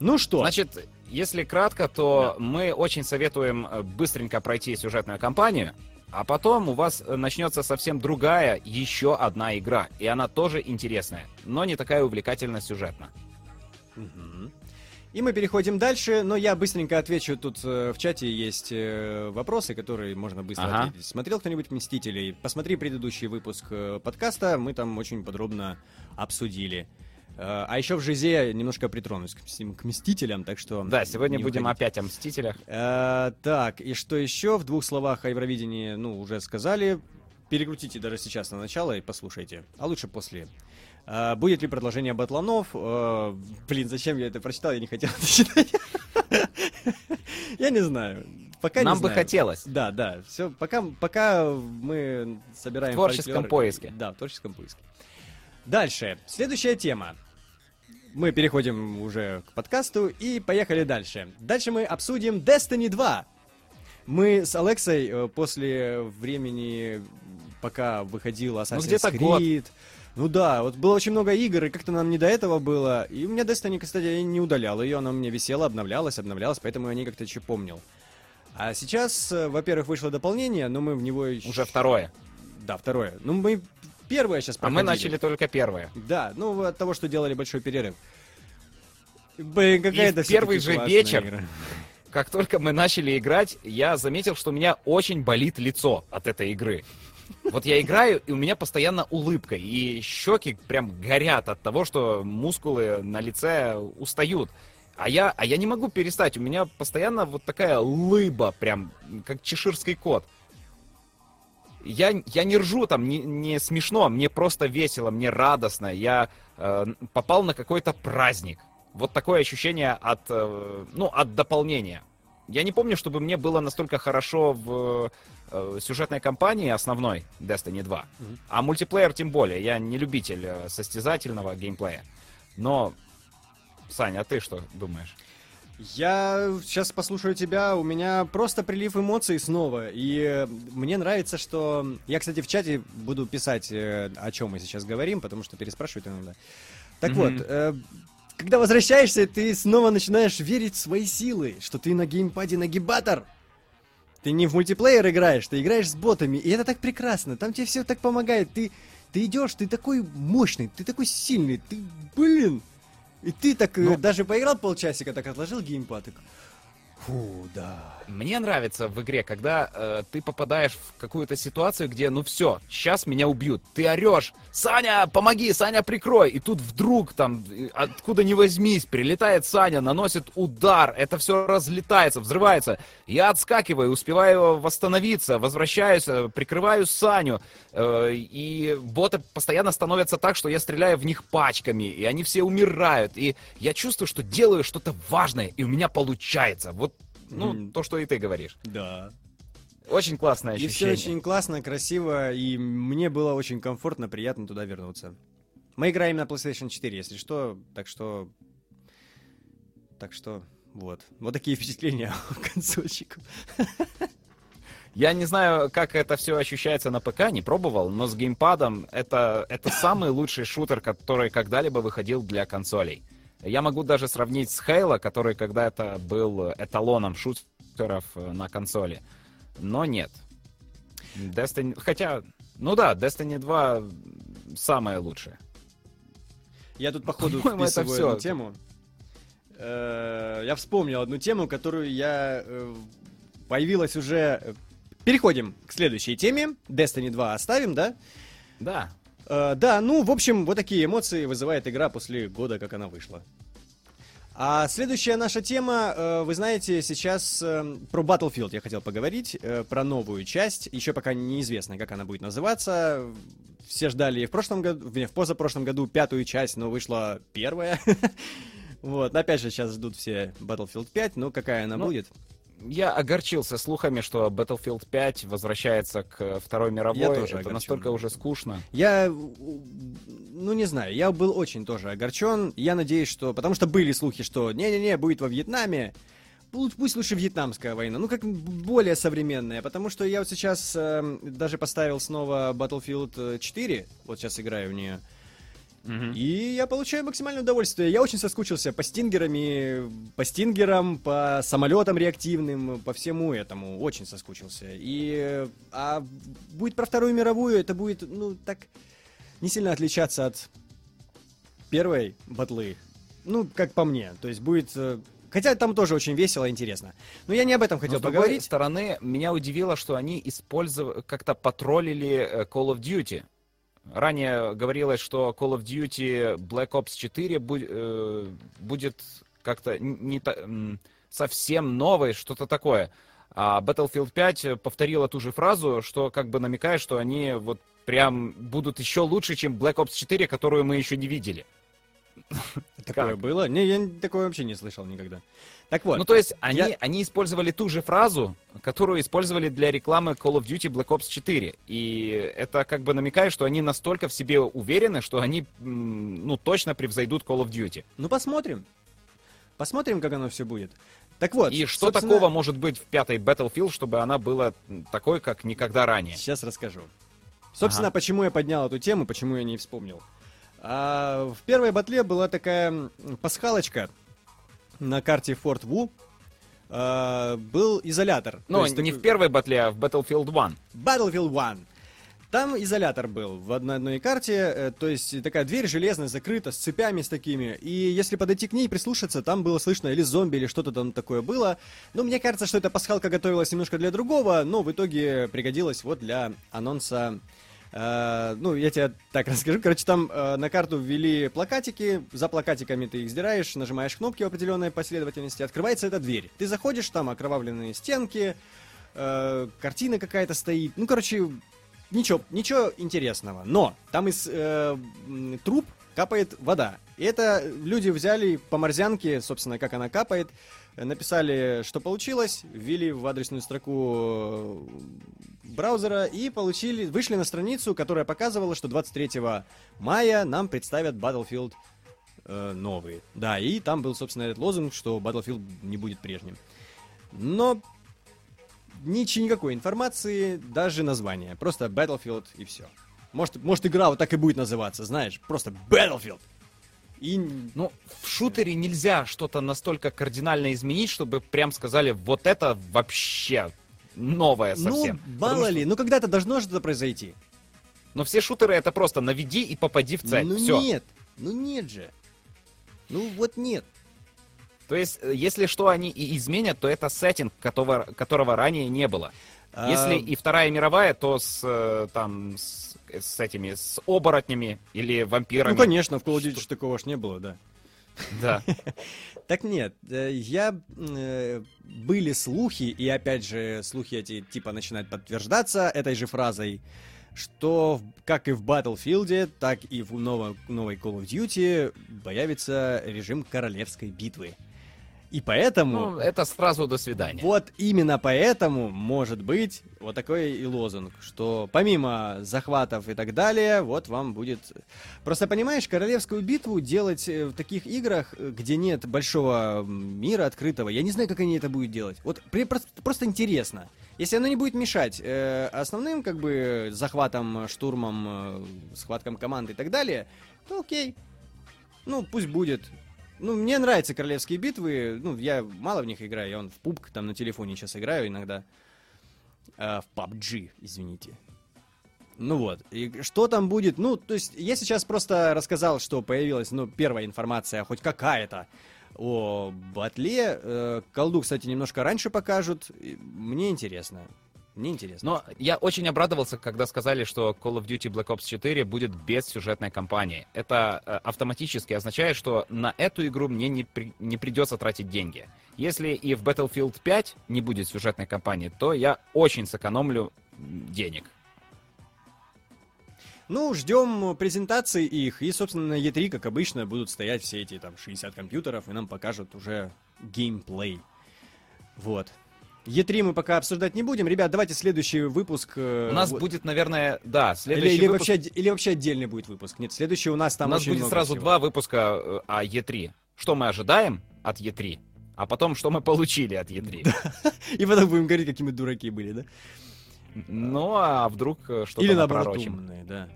Ну что? Значит, если кратко, то мы очень советуем э, быстренько пройти сюжетную кампанию, а потом у вас э, начнется совсем другая, еще одна игра. И она тоже интересная, но не такая увлекательно сюжетно. Мгм. И мы переходим дальше, но я быстренько отвечу. Тут э, в чате есть э, вопросы, которые можно быстро Ага. ответить. Смотрел кто-нибудь «Мстителей»? Посмотри предыдущий выпуск э, подкаста, мы там очень подробно обсудили. Э, а еще в «Жизе» немножко притронусь к, мс- к «Мстителям», так что... Да, сегодня не будем уходите. опять о Мстителях. Э, так, и что еще? В двух словах о Евровидении, ну, уже сказали. Перекрутите даже сейчас на начало и послушайте. А лучше после. Э, будет ли продолжение батланов? Э, блин, зачем я это прочитал? Я не хотел это читать. Я не знаю. Пока не Нам бы знаю. хотелось. Да, да. Все, пока, пока мы собираем В творческом фольклор- поиске. Да, в творческом поиске. Дальше. Следующая тема. Мы переходим уже к подкасту и поехали дальше. Дальше мы обсудим Destiny 2. Мы с Алексой э, после времени, пока выходил Assassin's где-то год. Creed, ну да, вот было очень много игр, и как-то нам не до этого было. И у меня Destiny, кстати, я не удалял ее, она у меня висела, обновлялась, обновлялась, поэтому я о ней как-то еще помнил. А сейчас, э, во-первых, вышло дополнение, но мы в него еще... Уже второе. Да, второе. Ну, мы первое сейчас А мы начали только первое. Да, ну от того, что делали большой перерыв. Блин, какая это первый же вечер игра. Как только мы начали играть, я заметил, что у меня очень болит лицо от этой игры. Вот я играю, и у меня постоянно улыбка, и щеки прям горят от того, что мускулы на лице устают. А я, а я не могу перестать, у меня постоянно вот такая лыба, прям как чеширский кот. Я, я не ржу там, не, не смешно, мне просто весело, мне радостно. Я э, попал на какой-то праздник. Вот такое ощущение от, э, ну, от дополнения. Я не помню, чтобы мне было настолько хорошо в э, сюжетной кампании основной Destiny 2. Мгм. А мультиплеер тем более. Я не любитель э, состязательного геймплея. Но, Саня, а ты что думаешь? Я сейчас послушаю тебя, у меня просто прилив эмоций снова. И э, мне нравится, что... Я, кстати, в чате буду писать, э, о чем мы сейчас говорим, потому что переспрашивают иногда. Так Мгм. вот, э, когда возвращаешься, ты снова начинаешь верить в свои силы, что ты на геймпаде нагибатор. Ты не в мультиплеер играешь, ты играешь с ботами, и это так прекрасно, там тебе все так помогает, ты, ты идешь, ты такой мощный, ты такой сильный, ты, блин, и ты так э, Ну- даже поиграл полчасика, так отложил геймпад, фу, да. Мне нравится в игре, когда э, ты попадаешь в какую-то ситуацию, где, ну все, сейчас меня убьют. Ты орешь, Саня, помоги, Саня, прикрой. И тут вдруг там, откуда ни возьмись, прилетает Саня, наносит удар, это все разлетается, взрывается. Я отскакиваю, успеваю восстановиться, возвращаюсь, э, прикрываю Саню. э, и боты постоянно становятся так, что я стреляю в них пачками, и они все умирают. И я чувствую, что делаю что-то важное, и у меня получается. Вот ну, то, что и ты говоришь. Да. Очень классное И все ощущение. очень классно, красиво, и мне было очень комфортно, приятно туда вернуться. Мы играем на PlayStation 4, если что, так что... Так что, вот. Вот такие впечатления у консольщиков. Я не знаю, как это все ощущается на ПК, не пробовал, но с геймпадом это, это самый лучший шутер, который когда-либо выходил для консолей. Я могу даже сравнить с Halo, который когда-то был эталоном шутеров э, на консоли. Но нет. Destiny... Хотя, ну да, Destiny 2 самое лучшее. Я тут, походу, По-моему, это вписываю одну тему. Э, Я вспомнил одну тему, которую я... э, Появилась уже... Переходим к следующей теме. Destiny 2 оставим, да? Да. Э, да, ну, в общем, вот такие эмоции вызывает игра после года, как она вышла. А следующая наша тема, э, вы знаете, сейчас э, про Battlefield я хотел поговорить, про новую часть. Еще пока неизвестно, как она будет называться. Все ждали в прошлом году, в в позапрошлом году пятую часть, но вышла первая. Вот, опять же, сейчас ждут все Battlefield 5, но какая она Ну, будет? Я огорчился слухами, что Battlefield 5 возвращается к Второй мировой. Я тоже это огорчен. настолько уже скучно. Я, ну не знаю, я был очень тоже огорчен. Я надеюсь, что... Потому что были слухи, что не-не-не, будет во Вьетнаме. Пу- Пусть лучше вьетнамская война, ну как более современная, потому что я вот сейчас эм, даже поставил снова Battlefield э, 4, вот сейчас играю в нее. Мгм. И я получаю максимальное удовольствие. Я очень соскучился по стингерами, по стингерам, по самолетам реактивным, по всему этому. Очень соскучился. И а будет про Вторую мировую, это будет, ну, так не сильно отличаться от первой батлы. Ну, как по мне. То есть будет... э, Хотя там тоже очень весело и интересно. Но я не об этом Но, хотел с другой поговорить. стороны, меня удивило, что они использовали, как-то потроллили э, Call of Duty. Ранее говорилось, что Call of Duty Black Ops 4 бу- э, будет как-то не та- совсем новой, что-то такое. А Battlefield 5 повторила ту же фразу, что как бы намекает, что они вот прям будут еще лучше, чем Black Ops 4, которую мы еще не видели. Такое как? было? Не, я такое вообще не слышал никогда. Так вот. Ну, то есть они, я- они использовали ту же фразу, которую использовали для рекламы Call of Duty Black Ops 4. И это как бы намекает, что они настолько в себе уверены, что они, ну, точно превзойдут Call of Duty. Ну, посмотрим. Посмотрим, как оно все будет. Так вот. И что собственно, такого может быть в пятой Battlefield, чтобы она была такой, как никогда ранее? Сейчас расскажу. Собственно, Ага. почему я поднял эту тему, почему я не вспомнил. А, в первой батле была такая пасхалочка на карте Форт Ву. А, был изолятор. Ну, есть не такой- в первой батле, а в Battlefield 1. Battlefield 1. Там изолятор был в одной, одной карте, э, то есть такая дверь железная, закрыта, с цепями с такими. И если подойти к ней и прислушаться, там было слышно или зомби, или что-то там такое было. Но мне кажется, что эта пасхалка готовилась немножко для другого, но в итоге пригодилась вот для анонса Э, ну, я тебе так расскажу. Короче, там э, на карту ввели плакатики. За плакатиками ты их сдираешь, нажимаешь кнопки в определенной последовательности. Открывается эта дверь. Ты заходишь, там окровавленные стенки, э, картина какая-то стоит. Ну, короче, ничего, ничего интересного. Но там из э, труб капает вода. И это люди взяли по морзянке, собственно, как она капает, написали, что получилось, ввели в адресную строку э, браузера и получили, вышли на страницу, которая показывала, что 23 мая нам представят Battlefield э, новый. Да, и там был, собственно, этот лозунг, что Battlefield не будет прежним. Но ничего, никакой информации, даже названия. Просто Battlefield и все. Может, может, игра вот так и будет называться, знаешь, просто Battlefield. И Ну, в шутере нельзя что-то настолько кардинально изменить, чтобы прям сказали, вот это вообще новое совсем. ну, Потому мало что- ли, ну когда-то должно что-то произойти. Но все шутеры это просто наведи и попади в цель. ну Все. нет, ну нет же. Ну вот нет. То есть, э, если что они и изменят, то это сеттинг, которого, которого ранее не было. А, Если и Вторая мировая, то с э, там с, с этими с оборотнями или вампирами. Ну, конечно, в Call of Duty такого ж не было, да. Да. Так нет, э, я... э, Были слухи, и опять же, слухи эти типа начинают подтверждаться этой же фразой, что как и в Battlefield, так и в ново- новой Call of Duty появится режим королевской битвы. И поэтому... Ну, это сразу до свидания. Вот именно поэтому может быть вот такой и лозунг, что помимо захватов и так далее, вот вам будет... Просто понимаешь, королевскую битву делать э, в таких играх, э, где нет большого мира открытого, я не знаю, как они это будут делать. Вот при- просто, просто интересно. Если оно не будет мешать э, основным как бы захватам, штурмам, э, схваткам команды и так далее, то окей. Ну, пусть будет. Ну, мне нравятся королевские битвы. Ну, я мало в них играю. Я вон в пубг там на телефоне сейчас играю иногда. А, в PUBG, извините. Ну вот, и что там будет? Ну, то есть, я сейчас просто рассказал, что появилась, ну, первая информация, хоть какая-то, о батле. Э, колду, кстати, немножко раньше покажут. Мне интересно. Мне интересно. Но я очень обрадовался, когда сказали, что Call of Duty Black Ops 4 будет без сюжетной кампании. Это э, автоматически означает, что на эту игру мне не, при- не придется тратить деньги. Если и в Battlefield 5 не будет сюжетной кампании, то я очень сэкономлю денег. Ну, ждем презентации их, и, собственно, на E3, как обычно, будут стоять все эти там 60 компьютеров, и нам покажут уже геймплей. Вот. E3 мы пока обсуждать не будем. Ребят, давайте следующий выпуск... э, У нас вот- будет, наверное, да, Или, следующий или выпуск- вообще, или вообще отдельный будет выпуск. Нет, следующий у нас там У нас будет сразу всего. два выпуска э, о E3. Что мы ожидаем от E3, а потом, что мы получили от E3. И потом будем говорить, какие мы дураки были, да? Ну, а вдруг э, что-то Или наоборот умные, да.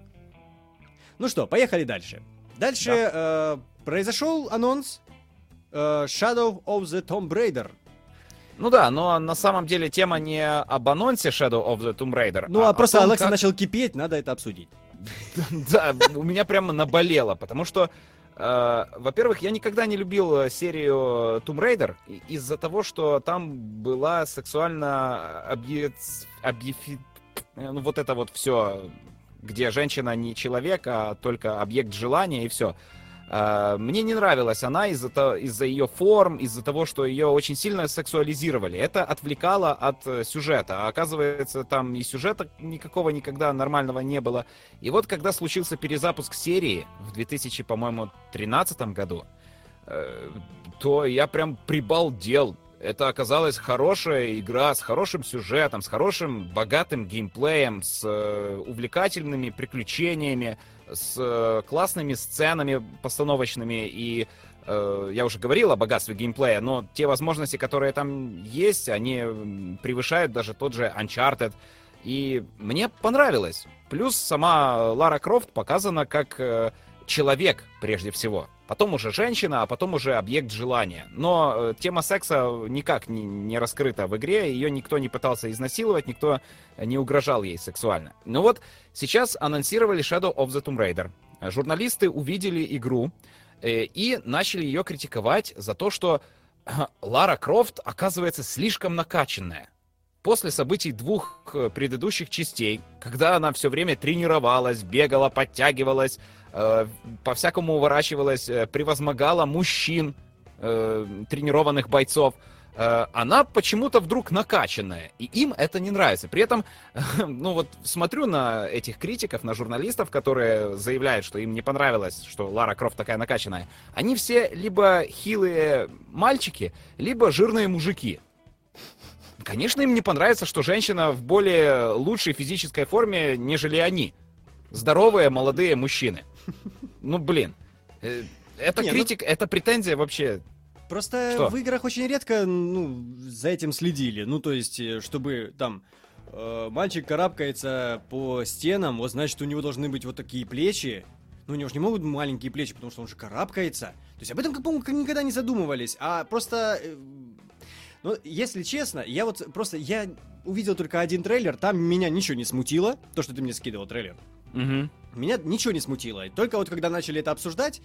Ну что, поехали дальше. Дальше э, произошел анонс э, Shadow of the Tomb Raider. Ну да, но на самом деле тема не об анонсе Shadow of the Tomb Raider. Ну а, о просто том, Алекса как- начал кипеть, надо это обсудить. Да, у меня прямо наболело, потому что, э, во-первых, я никогда не любил э, серию Tomb Raider из-за того, что там была сексуально э, Ну, вот это вот все, где женщина не человек, а только объект желания, и все. Мне не нравилась она из-за из-за ее форм, из-за того, что ее очень сильно сексуализировали. Это отвлекало от э, сюжета. А оказывается, там и сюжета никакого никогда нормального не было. И вот когда случился перезапуск серии в 2000, по-моему, 13 году, э, то я прям прибалдел. Это оказалась хорошая игра с хорошим сюжетом, с хорошим богатым геймплеем, с э, увлекательными приключениями, с э, классными сценами постановочными и э, я уже говорил о богатстве геймплея, но те возможности, которые там есть, они превышают даже тот же Uncharted. И мне понравилось. Плюс сама Лара Крофт показана как э, человек прежде всего. Потом уже женщина, а потом уже объект желания. Но э, тема секса никак не, не раскрыта в игре. Ее никто не пытался изнасиловать, никто не угрожал ей сексуально. Но вот сейчас анонсировали Shadow of the Tomb Raider. Журналисты увидели игру э, и начали ее критиковать за то, что Лара Крофт оказывается слишком накачанная. После событий двух э, предыдущих частей, когда она все время тренировалась, бегала, подтягивалась, по-всякому уворачивалась, э, превозмогала мужчин, э, тренированных бойцов, э, она почему-то вдруг накачанная, и им это не нравится. При этом, ну вот смотрю на этих критиков, на журналистов, которые заявляют, что им не понравилось, что Лара Крофт такая накачанная. Они все либо хилые мальчики, либо жирные мужики. Конечно, им не понравится, что женщина в более лучшей физической форме, нежели они. Здоровые молодые мужчины. Ну, блин. Э, Это ну- критик, это претензия вообще. Просто Что? в играх очень редко, ну, за этим следили. Ну, то есть, э, чтобы там э, мальчик карабкается по стенам, вот значит, у него должны быть вот такие плечи. Ну, у него же не могут маленькие плечи, потому что он же карабкается. То есть об этом, по-моему, никогда не задумывались. А просто... э, ну, если честно, я вот просто... Я увидел только один трейлер, там меня ничего не смутило. То, что ты мне скидывал трейлер. Мгм. Меня ничего не смутило. Только вот когда начали это обсуждать,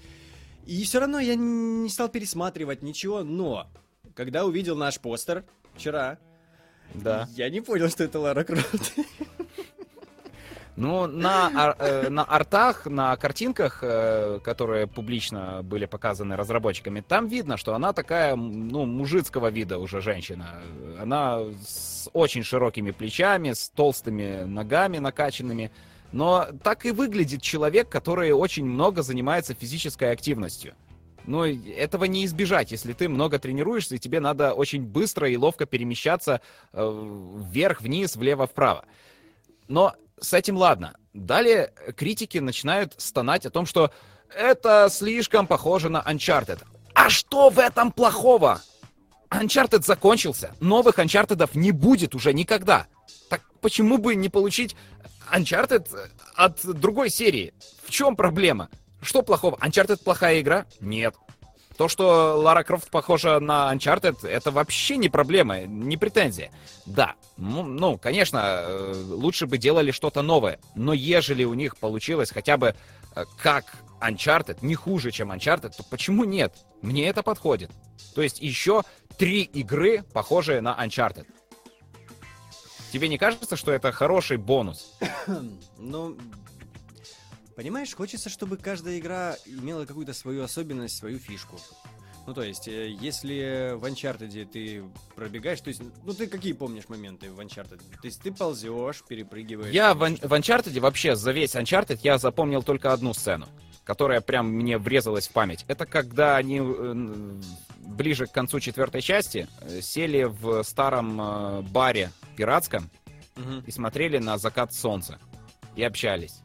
и все равно я не стал пересматривать ничего, но когда увидел наш постер вчера, Да. я не понял, что это Лара Крофт. Ну, на, ар- э, на артах, на картинках, э, которые публично были показаны разработчиками, там видно, что она такая, ну, мужицкого вида уже женщина. Она с очень широкими плечами, с толстыми ногами накачанными. Но так и выглядит человек, который очень много занимается физической активностью. Но этого не избежать, если ты много тренируешься, и тебе надо очень быстро и ловко перемещаться э, вверх, вниз, влево, вправо. Но с этим ладно. Далее критики начинают стонать о том, что это слишком похоже на Uncharted. А что в этом плохого? Uncharted закончился. Новых Uncharted не будет уже никогда. Так почему бы не получить Uncharted от другой серии? В чем проблема? Что плохого? Uncharted плохая игра? Нет. То, что Лара Крофт похожа на Uncharted, это вообще не проблема, не претензия. Да, ну, ну, конечно, э, лучше бы делали что-то новое, но ежели у них получилось хотя бы э, как Uncharted, не хуже, чем Uncharted, то почему нет? Мне это подходит. То есть еще три игры, похожие на Uncharted. Тебе не кажется, что это хороший бонус? Ну, понимаешь, хочется, чтобы каждая игра имела какую-то свою особенность, свою фишку. Ну, то есть, э, если в Uncharted ты пробегаешь, то есть, ну, ты какие помнишь моменты в Uncharted? То есть, ты ползешь, перепрыгиваешь. Я в, в Uncharted вообще за весь Uncharted я запомнил только одну сцену, которая прям мне врезалась в память. Это когда они э, ближе к концу четвертой части э, сели в старом баре пиратском Мгм. и смотрели на закат солнца и общались.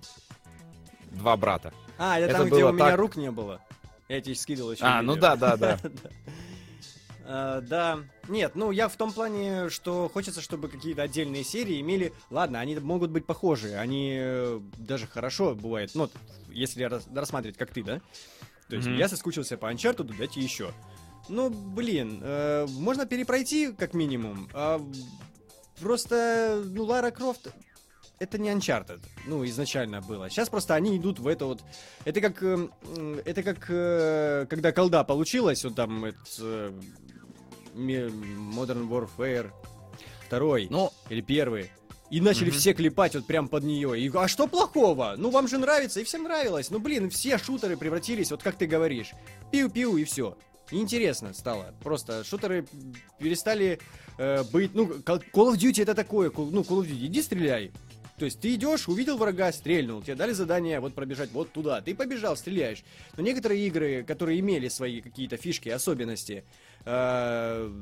Два брата. А, это, Это там, где у меня так- рук не было. Я тебе скидывал еще. А, ну да, да, да. Э, да. Нет, ну я в том плане, что хочется, чтобы какие-то отдельные серии имели... Ладно, они могут быть похожи, они э, даже хорошо бывает, ну, если рас... рассматривать как ты, да? То есть mm-hmm. я соскучился по Uncharted, дайте еще. Ну, блин, э, можно перепройти как минимум. А просто, ну, Лара Крофт это не Uncharted, ну, изначально было. Сейчас просто они идут в это вот... Это как... Э, это как... Э, когда колда получилась, вот там... Это, э, Modern Warfare второй ну, или первый. И начали угу. все клепать вот прям под нее. И а что плохого? Ну вам же нравится, и всем нравилось. Ну блин, все шутеры превратились, вот как ты говоришь. Пиу-пиу и все. Интересно стало. Просто шутеры перестали э, быть. Ну, Call of Duty это такое. Ну, Call of Duty, иди стреляй. То есть ты идешь, увидел врага, стрельнул, тебе дали задание вот пробежать вот туда, ты побежал, стреляешь. Но некоторые игры, которые имели свои какие-то фишки, особенности, э,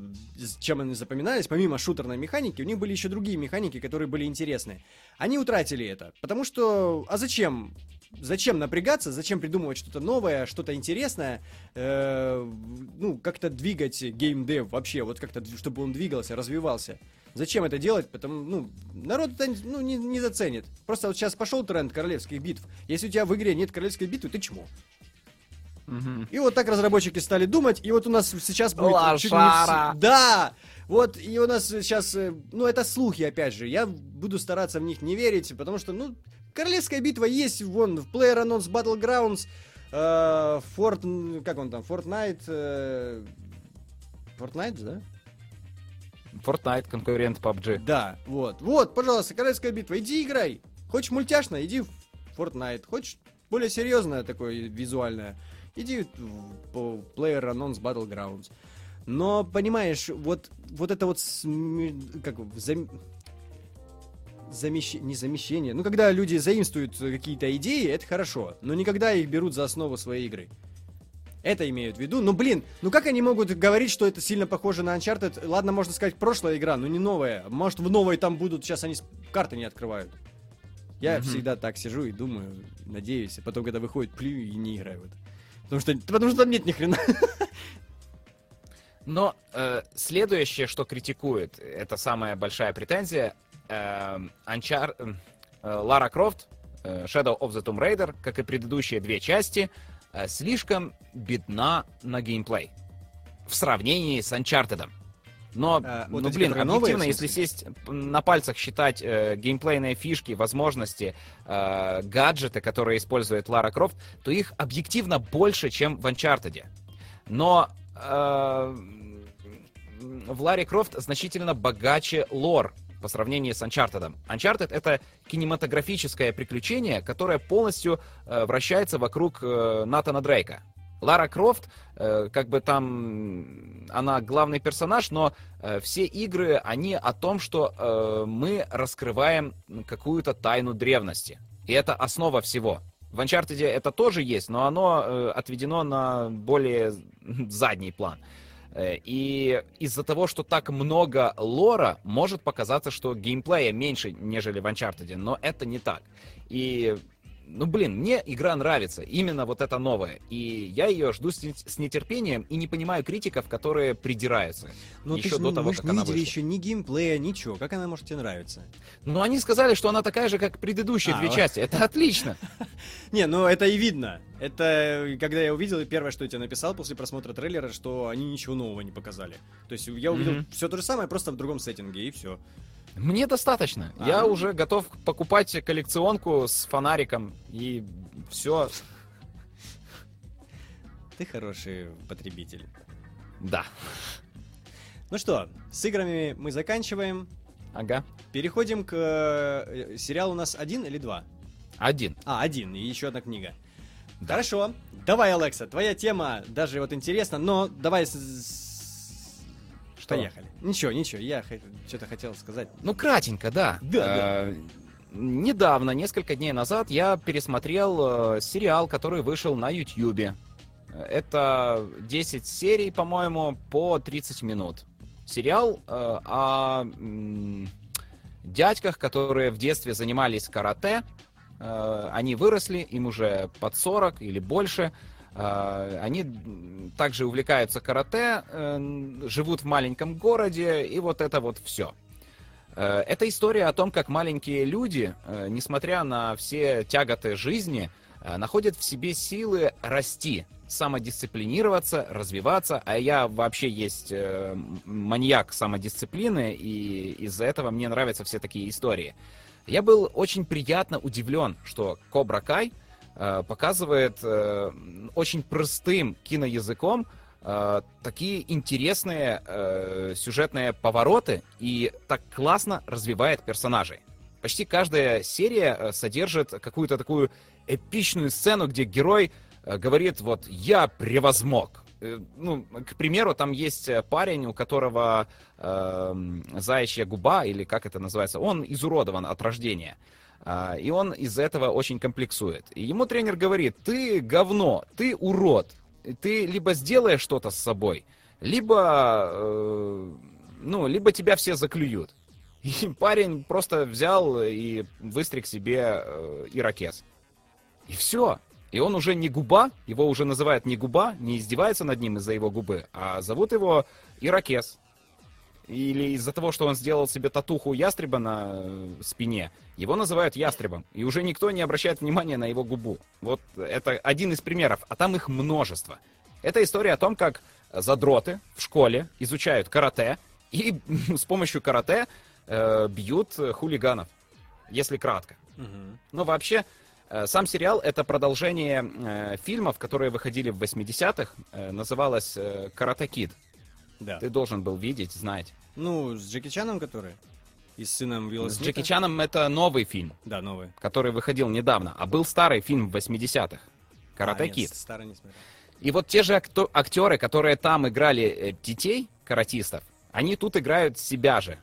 чем они запоминались, помимо шутерной механики, у них были еще другие механики, которые были интересны. Они утратили это, потому что, а зачем? Зачем напрягаться, зачем придумывать что-то новое, что-то интересное, э, ну, как-то двигать геймдев вообще, вот как-то, чтобы он двигался, развивался. Зачем это делать? Потому, ну, народ это ну, не, не заценит. Просто вот сейчас пошел тренд королевских битв. Если у тебя в игре нет королевской битвы, ты чмо. Угу. И вот так разработчики стали думать, и вот у нас сейчас будет... Лошара! Да! Вот, и у нас сейчас, э, ну, это слухи, опять же, я буду стараться в них не верить, потому что, ну, королевская битва есть, вон, в PlayerUnknown's Battlegrounds, э, Fort, как он там, Fortnite, э, Fortnite, да? Fortnite, конкурент PUBG. Да, вот. Вот, пожалуйста, королевская битва, иди играй. Хочешь мультяшно, иди в Fortnite. Хочешь более серьезное такое визуальное, иди по Player Unknown's Battlegrounds. Но, понимаешь, вот, вот это вот как зам... замещение, не замещение, ну, когда люди заимствуют какие-то идеи, это хорошо, но никогда их берут за основу своей игры. Это имеют в виду. Ну, блин, ну как они могут говорить, что это сильно похоже на Uncharted? Ладно, можно сказать, прошлая игра, но не новая. Может, в новой там будут, сейчас они карты не открывают. Я mm-hmm. всегда так сижу и думаю, надеюсь, а потом, когда выходит, плюю и не играю в это. Потому что, потому что там нет ни хрена. Но э, следующее, что критикует, это самая большая претензия, э, Анчар, э, Лара Крофт, э, Shadow of the Tomb Raider, как и предыдущие две части, Э, слишком бедна на геймплей в сравнении с Uncharted. Но, а, вот ну, блин, объективно, если сесть на пальцах считать э, геймплейные фишки, возможности, э, гаджеты, которые использует Лара Крофт, то их объективно больше, чем в Uncharted. Но э, в Ларе Крофт значительно богаче лор по сравнению с Uncharted. Uncharted — это кинематографическое приключение, которое полностью э, вращается вокруг э, Натана Дрейка. Лара Крофт, э, как бы там она главный персонаж, но э, все игры, они о том, что э, мы раскрываем какую-то тайну древности. И это основа всего. В Uncharted это тоже есть, но оно отведено на более задний план. И из-за того, что так много лора, может показаться, что геймплея меньше, нежели в Uncharted, но это не так. И ну, блин, мне игра нравится, именно вот эта новая. И я ее жду с, с нетерпением и не понимаю критиков, которые придираются. Но ну, еще до того, мы как не она видели вышла. еще ни геймплея, ничего. Как она может тебе нравиться? Ну, они сказали, что она такая же, как предыдущие а, две вот. части. Это отлично. Не, ну это и видно. Это, когда я увидел, первое, что я тебе написал после просмотра трейлера, что они ничего нового не показали. То есть я увидел все то же самое, просто в другом сеттинге, и все. Мне достаточно. А, Я уже готов покупать коллекционку с фонариком и все. Ты хороший потребитель. Да. Ну что, с играми мы заканчиваем. Ага. Переходим к э, сериалу у нас один или два? Один. А, один, и еще одна книга. Да. Хорошо. Давай, Алекса, твоя тема даже вот интересна, но давай что? Поехали. Ничего, ничего, я что-то хотел сказать. Ну, кратенько, да. Да, да. Недавно, несколько дней назад, я пересмотрел э, сериал, который вышел на YouTube. Это 10 серий, по-моему, по 30 минут. Сериал э, о м, дядьках, которые в детстве занимались карате. Э, они выросли, им уже под 40 или больше. Э, они также увлекаются карате, э, живут в маленьком городе, и вот это вот все. Э, это история о том, как маленькие люди, несмотря на все тяготы жизни, находят в себе силы расти, самодисциплинироваться, развиваться, а я вообще есть маньяк самодисциплины, и из-за этого мне нравятся все такие истории. Я был очень приятно удивлен, что Кобра Кай показывает э, очень простым киноязыком э, такие интересные э, сюжетные повороты и так классно развивает персонажей. Почти каждая серия э, содержит какую-то такую эпичную сцену, где герой Э, говорит, вот, я превозмог. Э, ну, к примеру, там есть э, парень, у которого э, заячья губа, или как это называется, он изуродован от рождения. Э, и он из-за этого очень комплексует. И ему тренер говорит, ты говно, ты урод, ты либо сделаешь что-то с собой, либо, э, ну, либо тебя все заклюют. И парень просто взял и выстриг себе э, ирокез. И все. И он уже не губа, его уже называют не губа, не издевается над ним из-за его губы, а зовут его Иракес. Или из-за того, что он сделал себе татуху ястреба на э, спине, его называют ястребом. И уже никто не обращает внимания на его губу. Вот это один из примеров, а там их множество. Это история о том, как задроты в школе изучают карате и с помощью карате э, бьют хулиганов, если кратко. Угу. Но вообще Э, сам сериал — это продолжение э, фильмов, которые выходили в 80-х. Э, называлось э, «Карате Кид». Да. Ты должен был видеть, знать. Ну, с Джеки Чаном который? И с сыном Уилла С Джеки Чаном это новый фильм. Да, новый. Который выходил недавно. А был старый фильм в 80-х. «Карате а, Кид». Нет, старый не смотрел. И вот те же актеры, которые там играли э, детей, каратистов, они тут играют себя же.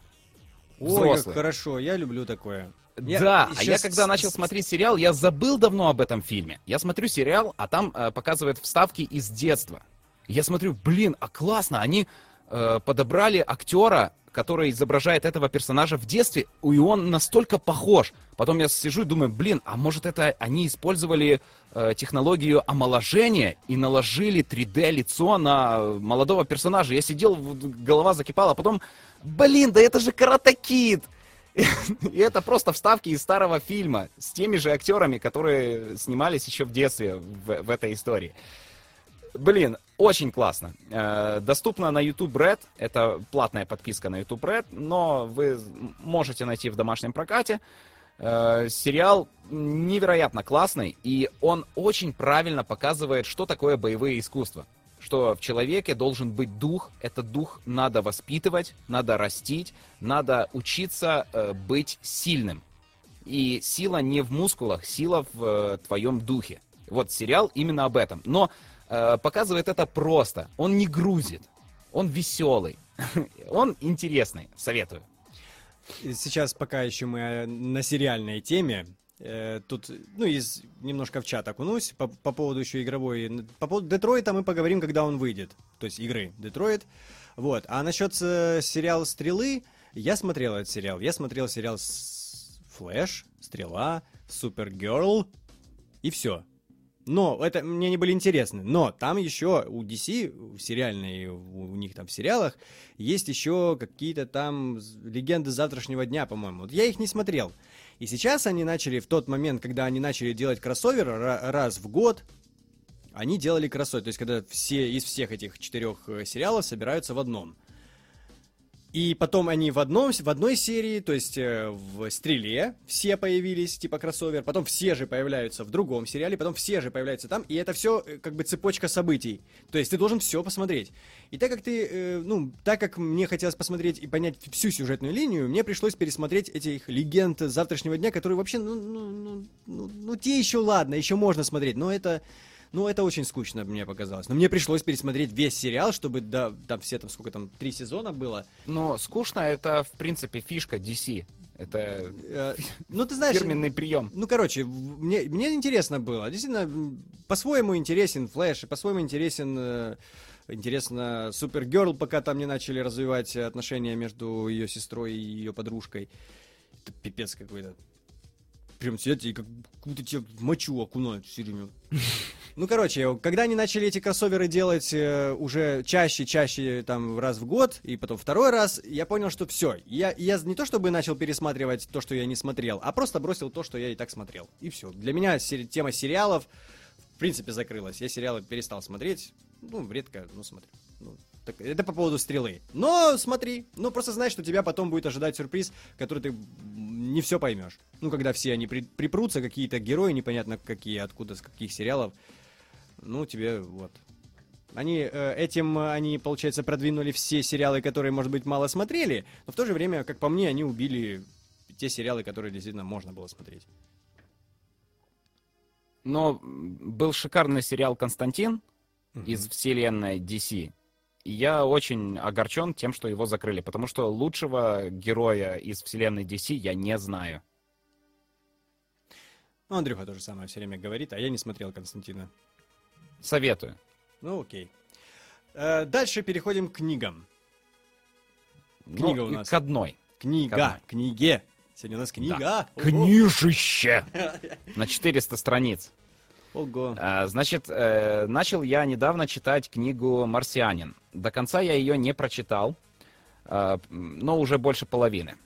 Ой, как хорошо, я люблю такое. Я да, а я когда начал смотреть сериал, я забыл давно об этом фильме. Я смотрю сериал, а там э, показывают вставки из детства. Я смотрю, блин, а классно, они э, подобрали актера, который изображает этого персонажа в детстве, и он настолько похож. Потом я сижу и думаю, блин, а может это они использовали э, технологию омоложения и наложили 3D лицо на молодого персонажа. Я сидел, голова закипала, а потом, блин, да это же Карата Кид! И это просто вставки из старого фильма с теми же актерами, которые снимались еще в детстве в, в этой истории. Блин, очень классно. Э, доступно на YouTube Red. Это платная подписка на YouTube Red, но вы можете найти в домашнем прокате. Э, сериал невероятно классный, и он очень правильно показывает, что такое боевые искусства что в человеке должен быть дух, этот дух надо воспитывать, надо растить, надо учиться э, быть сильным. И сила не в мускулах, сила в твоем духе. Вот сериал именно об этом. Но показывает это просто. Он не грузит, он веселый, он интересный. Советую. Сейчас пока еще мы э, на сериальной теме. Э, тут, ну, из немножко в чат окунусь по, по поводу еще игровой. По поводу Детройта мы поговорим, когда он выйдет. То есть игры Детройт. Вот. А насчет э, сериала Стрелы, я смотрел этот сериал. Я смотрел сериал с... Флэш, Стрела, Супергерл и все. Но это мне не были интересны. Но там еще у DC, сериальные, у них там в сериалах, есть еще какие-то там легенды завтрашнего дня, по-моему. Вот я их не смотрел. И сейчас они начали, в тот момент, когда они начали делать кроссовер раз в год, они делали кроссовер. То есть, когда все из всех этих четырех э, сериалов собираются в одном. И потом они в, одном, в одной серии, то есть э, в «Стреле» все появились, типа кроссовер, потом все же появляются в другом сериале, потом все же появляются там, и это все э, как бы цепочка событий. То есть ты должен все посмотреть. И так как ты, э, ну, так как мне хотелось посмотреть и понять всю сюжетную линию, мне пришлось пересмотреть этих легенд завтрашнего дня, которые вообще, ну, ну, ну, ну, ну те еще ладно, еще можно смотреть, но это ну, это очень скучно мне показалось. Но мне пришлось пересмотреть весь сериал, чтобы да, там все там, сколько там, три сезона было. Но скучно это, в принципе, фишка DC. Это э, ну, ты знаешь, фирменный прием. Ну, короче, мне, мне интересно было. Действительно, по-своему интересен Флэш, и по-своему интересен... Э, интересно, Супергерл, пока там не начали развивать отношения между ее сестрой и ее подружкой. Это пипец какой-то. Прям сидят и как будто тебе мочу окунают все время. Ну, короче, когда они начали эти кроссоверы делать э, уже чаще, чаще, там, раз в год, и потом второй раз, я понял, что все. Я, я не то чтобы начал пересматривать то, что я не смотрел, а просто бросил то, что я и так смотрел. И все. Для меня сери- тема сериалов, в принципе, закрылась. Я сериалы перестал смотреть. Ну, редко, ну, смотрю. Ну, так, это по поводу стрелы. Но смотри, ну просто знай, что тебя потом будет ожидать сюрприз, который ты не все поймешь. Ну, когда все они при, припрутся, какие-то герои, непонятно какие, откуда, с каких сериалов. Ну, тебе вот. Они э, этим, они, получается, продвинули все сериалы, которые, может быть, мало смотрели, но в то же время, как по мне, они убили те сериалы, которые действительно можно было смотреть. Но был шикарный сериал «Константин» mm-hmm. из вселенной DC. И я очень огорчен тем, что его закрыли, потому что лучшего героя из вселенной DC я не знаю. Ну, Андрюха тоже самое все время говорит, а я не смотрел Константина. Советую. Ну, окей. Э, дальше переходим к книгам. Книга ну, у нас. К одной. Книга. К одной. Книге. Сегодня у нас книга. Да. Книжище! На 400 страниц. Ого. А, значит, э, начал я недавно читать книгу «Марсианин». До конца я ее не прочитал, э, но уже больше половины.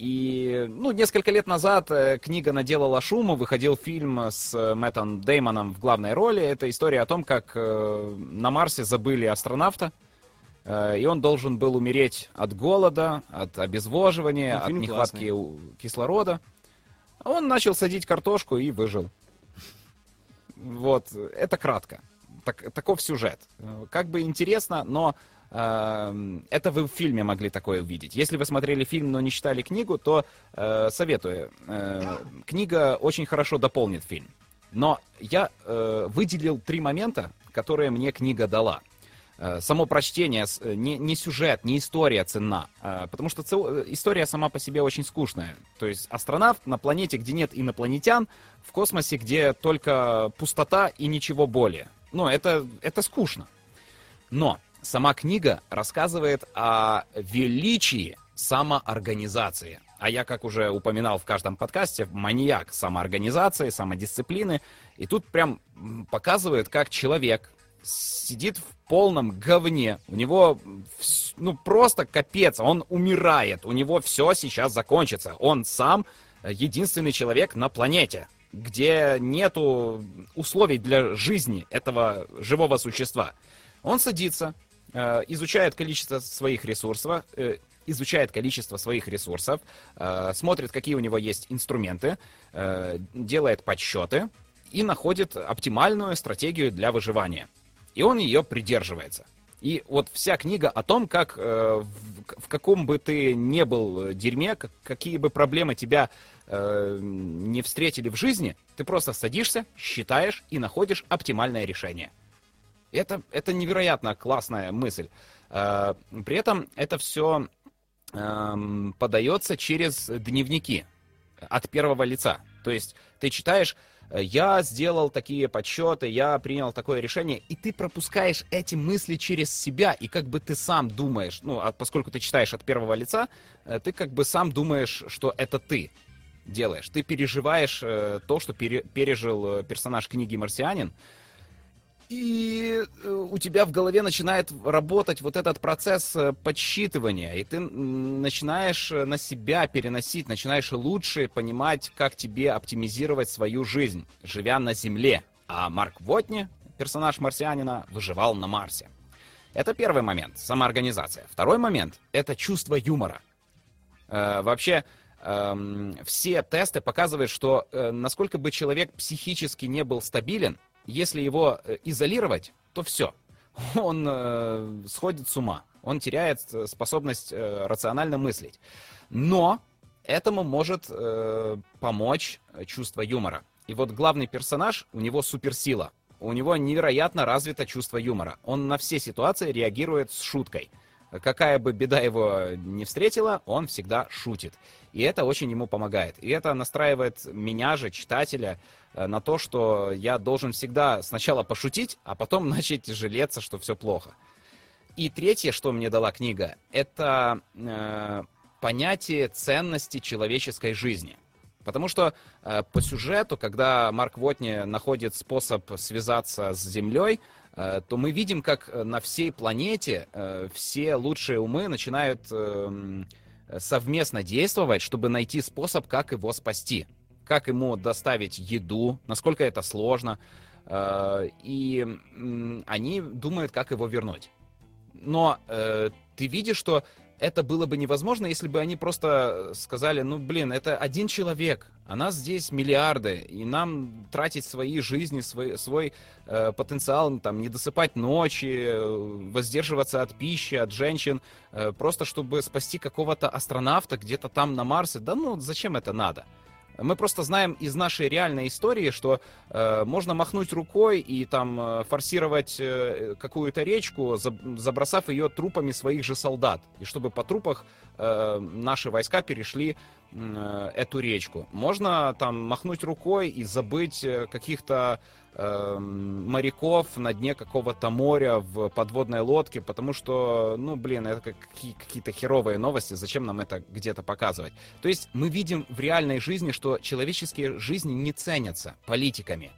И, ну, несколько лет назад э, книга наделала шума, выходил фильм с Мэттом Деймоном в главной роли. Это история о том, как э, на Марсе забыли астронавта, э, и он должен был умереть от голода, от обезвоживания, ну, от нехватки классный. кислорода. Он начал садить картошку и выжил. Вот, это кратко. Так, таков сюжет. Как бы интересно, но э, это вы в фильме могли такое увидеть. Если вы смотрели фильм, но не читали книгу, то э, советую. Э, книга очень хорошо дополнит фильм. Но я э, выделил три момента, которые мне книга дала. Само прочтение, не, не сюжет, не история ценна. Э, потому что история сама по себе очень скучная. То есть астронавт на планете, где нет инопланетян, в космосе, где только пустота и ничего более. Ну, это, это скучно. Но сама книга рассказывает о величии самоорганизации. А я, как уже упоминал в каждом подкасте, маньяк самоорганизации, самодисциплины. И тут прям показывает, как человек сидит в полном говне. У него, ну, просто капец. Он умирает. У него все сейчас закончится. Он сам единственный человек на планете, где нету условий для жизни этого живого существа. Он садится, э, изучает количество своих ресурсов, э, изучает количество своих ресурсов, э, смотрит, какие у него есть инструменты, делает подсчеты и находит оптимальную стратегию для выживания и он ее придерживается. И вот вся книга о том, как э, в, каком бы ты не был дерьме, как, какие бы проблемы тебя э, не встретили в жизни, ты просто садишься, считаешь и находишь оптимальное решение. Это, это невероятно классная мысль. Э, при этом это все э, подается через дневники от первого лица. То есть ты читаешь я сделал такие подсчеты, я принял такое решение, и ты пропускаешь эти мысли через себя, и как бы ты сам думаешь, ну, а поскольку ты читаешь от первого лица, э, ты как бы сам думаешь, что это ты делаешь. Ты переживаешь э, то, что пере, пережил э, персонаж книги «Марсианин», и э, у тебя в голове начинает работать вот этот процесс э, подсчитывания, и ты начинаешь э, на себя переносить, начинаешь лучше понимать, как тебе оптимизировать свою жизнь, живя на Земле. А Марк Вотни, персонаж марсианина, выживал на Марсе. Это первый момент, самоорганизация. Второй момент — это чувство юмора. Э, вообще, э, все тесты показывают, что э, насколько бы человек психически не был стабилен, если его э, изолировать, то все. Он э, сходит с ума. Он теряет э, способность э, рационально мыслить. Но этому может э, помочь чувство юмора. И вот главный персонаж, у него суперсила. У него невероятно развито чувство юмора. Он на все ситуации реагирует с шуткой. Какая бы беда его не встретила, он всегда шутит. И это очень ему помогает. И это настраивает меня же, читателя, Э, на то, что я должен всегда сначала пошутить, а потом начать жалеться, что все плохо. И третье, что мне дала книга, это э, понятие ценности человеческой жизни. Потому что э, по сюжету, когда Марк Вотни находит способ связаться с Землей, то мы видим, как на всей планете э, все лучшие умы начинают э, совместно действовать, чтобы найти способ, как его спасти, как ему доставить еду, насколько это сложно. Э, и э, они думают, как его вернуть. Но э, ты видишь, что это было бы невозможно, если бы они просто сказали, ну, блин, это один человек, а нас здесь миллиарды, и нам тратить свои жизни, свой, свой э, потенциал, там, не досыпать ночи, э, воздерживаться от пищи, от женщин, э, просто чтобы спасти какого-то астронавта где-то там на Марсе, да ну, зачем это надо? Мы просто знаем из нашей реальной истории, что э, можно махнуть рукой и там э, форсировать э, какую-то речку, забросав ее трупами своих же солдат. И чтобы по трупах э, наши войска перешли эту речку. Можно там махнуть рукой и забыть э, каких-то э, моряков на дне какого-то моря в подводной лодке, потому что, ну, блин, это какие- какие-то херовые новости, зачем нам это где-то показывать? То есть мы видим в реальной жизни, что человеческие жизни не ценятся политиками.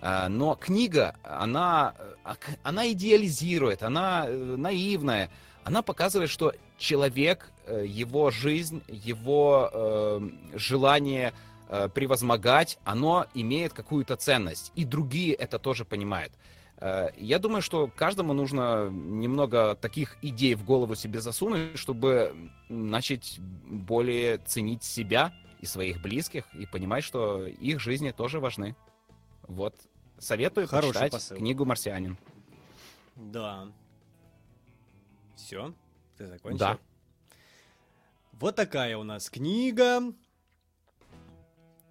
А, но книга, она, а, она идеализирует, она э, наивная, она показывает, что человек, э, его жизнь, его э, желание э, превозмогать, оно имеет какую-то ценность. И другие это тоже понимают. Э, я думаю, что каждому нужно немного таких идей в голову себе засунуть, чтобы начать более ценить себя и своих близких и понимать, что их жизни тоже важны. Вот. Советую Хороший почитать посыл. книгу «Марсианин». Да. Все? Ты закончил? Да. Вот такая у нас книга.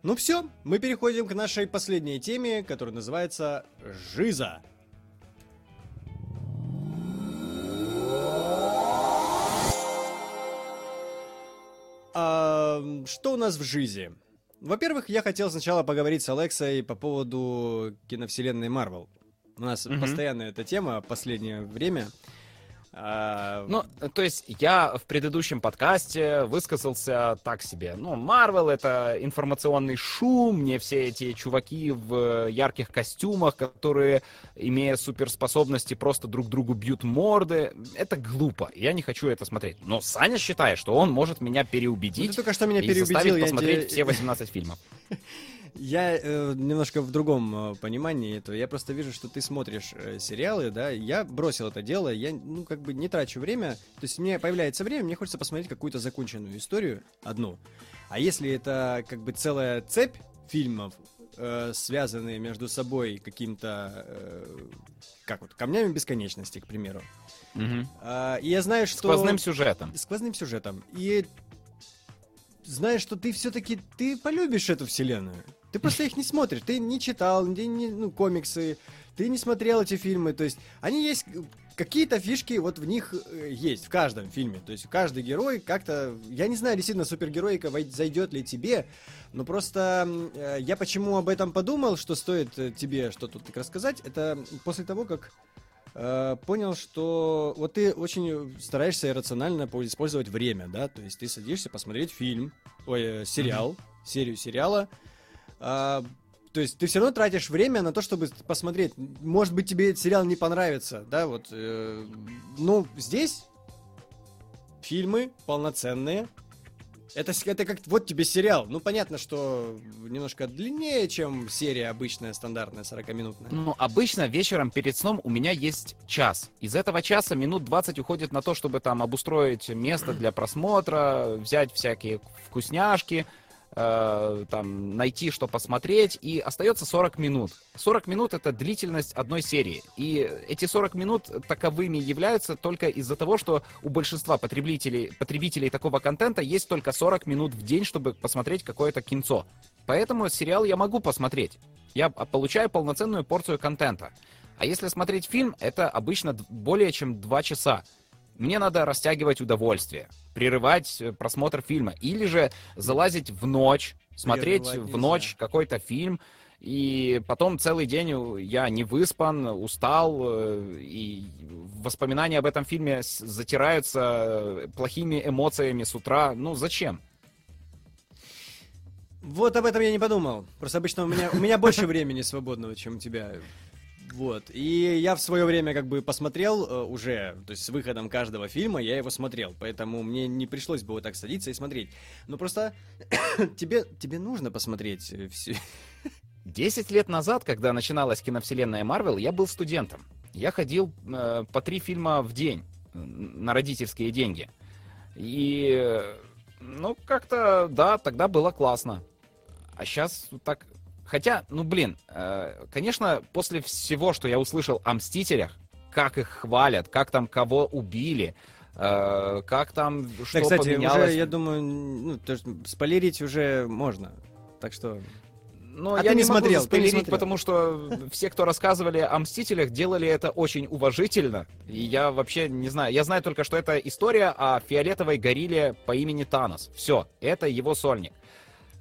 Ну все, мы переходим к нашей последней теме, которая называется «Жиза». А, что у нас в жизни? Во-первых, я хотел сначала поговорить с Алексой по поводу киновселенной Марвел. У нас угу. постоянно эта тема последнее время. А, ну, то есть я в предыдущем подкасте высказался так себе. Ну, Марвел — это информационный шум, мне все эти чуваки в ярких костюмах, которые, имея суперспособности, просто друг другу бьют морды. Это глупо, я не хочу это смотреть. Но Саня считает, что он может меня переубедить ну, ты только что меня и переубедил, заставить посмотреть тебе... все 18 фильмов. Я э, немножко в другом э, понимании этого. Я просто вижу, что ты смотришь э, сериалы, да. Я бросил это дело. Я, ну, как бы не трачу время. То есть мне появляется время, мне хочется посмотреть какую-то законченную историю одну. А если это как бы целая цепь фильмов, э, связанные между собой каким-то, э, как вот, камнями бесконечности, к примеру. Угу. Э, и я знаю, что... Сквозным сюжетом. Сквозным сюжетом. И знаешь, что ты все-таки, ты полюбишь эту вселенную. Ты просто их не смотришь, ты не читал, не, не, ну, комиксы, ты не смотрел эти фильмы, то есть они есть, какие-то фишки вот в них э, есть, в каждом фильме, то есть каждый герой как-то, я не знаю, действительно, супергероика зайдет ли тебе, но просто э, я почему об этом подумал, что стоит э, тебе что-то так рассказать, это после того, как понял, что вот ты очень стараешься рационально использовать время, да, то есть ты садишься посмотреть фильм, ой, сериал, mm-hmm. серию сериала, а, то есть ты все равно тратишь время на то, чтобы посмотреть. Может быть, тебе этот сериал не понравится, да, вот. Э, ну, здесь фильмы полноценные. Это, это как вот тебе сериал. Ну, понятно, что немножко длиннее, чем серия обычная, стандартная, 40-минутная. Ну, обычно вечером перед сном у меня есть час. Из этого часа минут 20 уходит на то, чтобы там обустроить место для просмотра, взять всякие вкусняшки, э, там, найти, что посмотреть, и остается 40 минут. 40 минут — это длительность одной серии. И эти 40 минут таковыми являются только из-за того, что у большинства потребителей, потребителей такого контента есть только 40 минут в день, чтобы посмотреть какое-то кинцо. Поэтому сериал я могу посмотреть. Я получаю полноценную порцию контента. А если смотреть фильм, это обычно более чем 2 часа мне надо растягивать удовольствие, прерывать э, просмотр фильма, или же залазить в ночь, смотреть в ночь какой-то фильм, и потом целый день я не выспан, устал, э, и воспоминания об этом фильме затираются э, плохими эмоциями с утра. Ну, зачем? Вот об этом я не подумал. Просто обычно у меня, у меня больше времени свободного, чем у тебя. Вот. И я в свое время как бы посмотрел э, уже, то есть с выходом каждого фильма я его смотрел, поэтому мне не пришлось бы вот так садиться и смотреть. Ну просто тебе, тебе нужно посмотреть э, все. Десять лет назад, когда начиналась киновселенная Марвел, я был студентом. Я ходил э, по три фильма в день на родительские деньги. И, э, ну, как-то, да, тогда было классно. А сейчас так Хотя, ну блин, э, конечно, после всего, что я услышал о Мстителях, как их хвалят, как там кого убили, э, как там что да, кстати, поменялось. Уже, я думаю, ну, то есть, спойлерить уже можно. Так что. Но а я не, не смотрел, могу спойлерить, не смотрел. потому что все, кто рассказывали о Мстителях, делали это очень уважительно. И я вообще не знаю. Я знаю только, что это история о фиолетовой горилле по имени Танос. Все, это его сольник.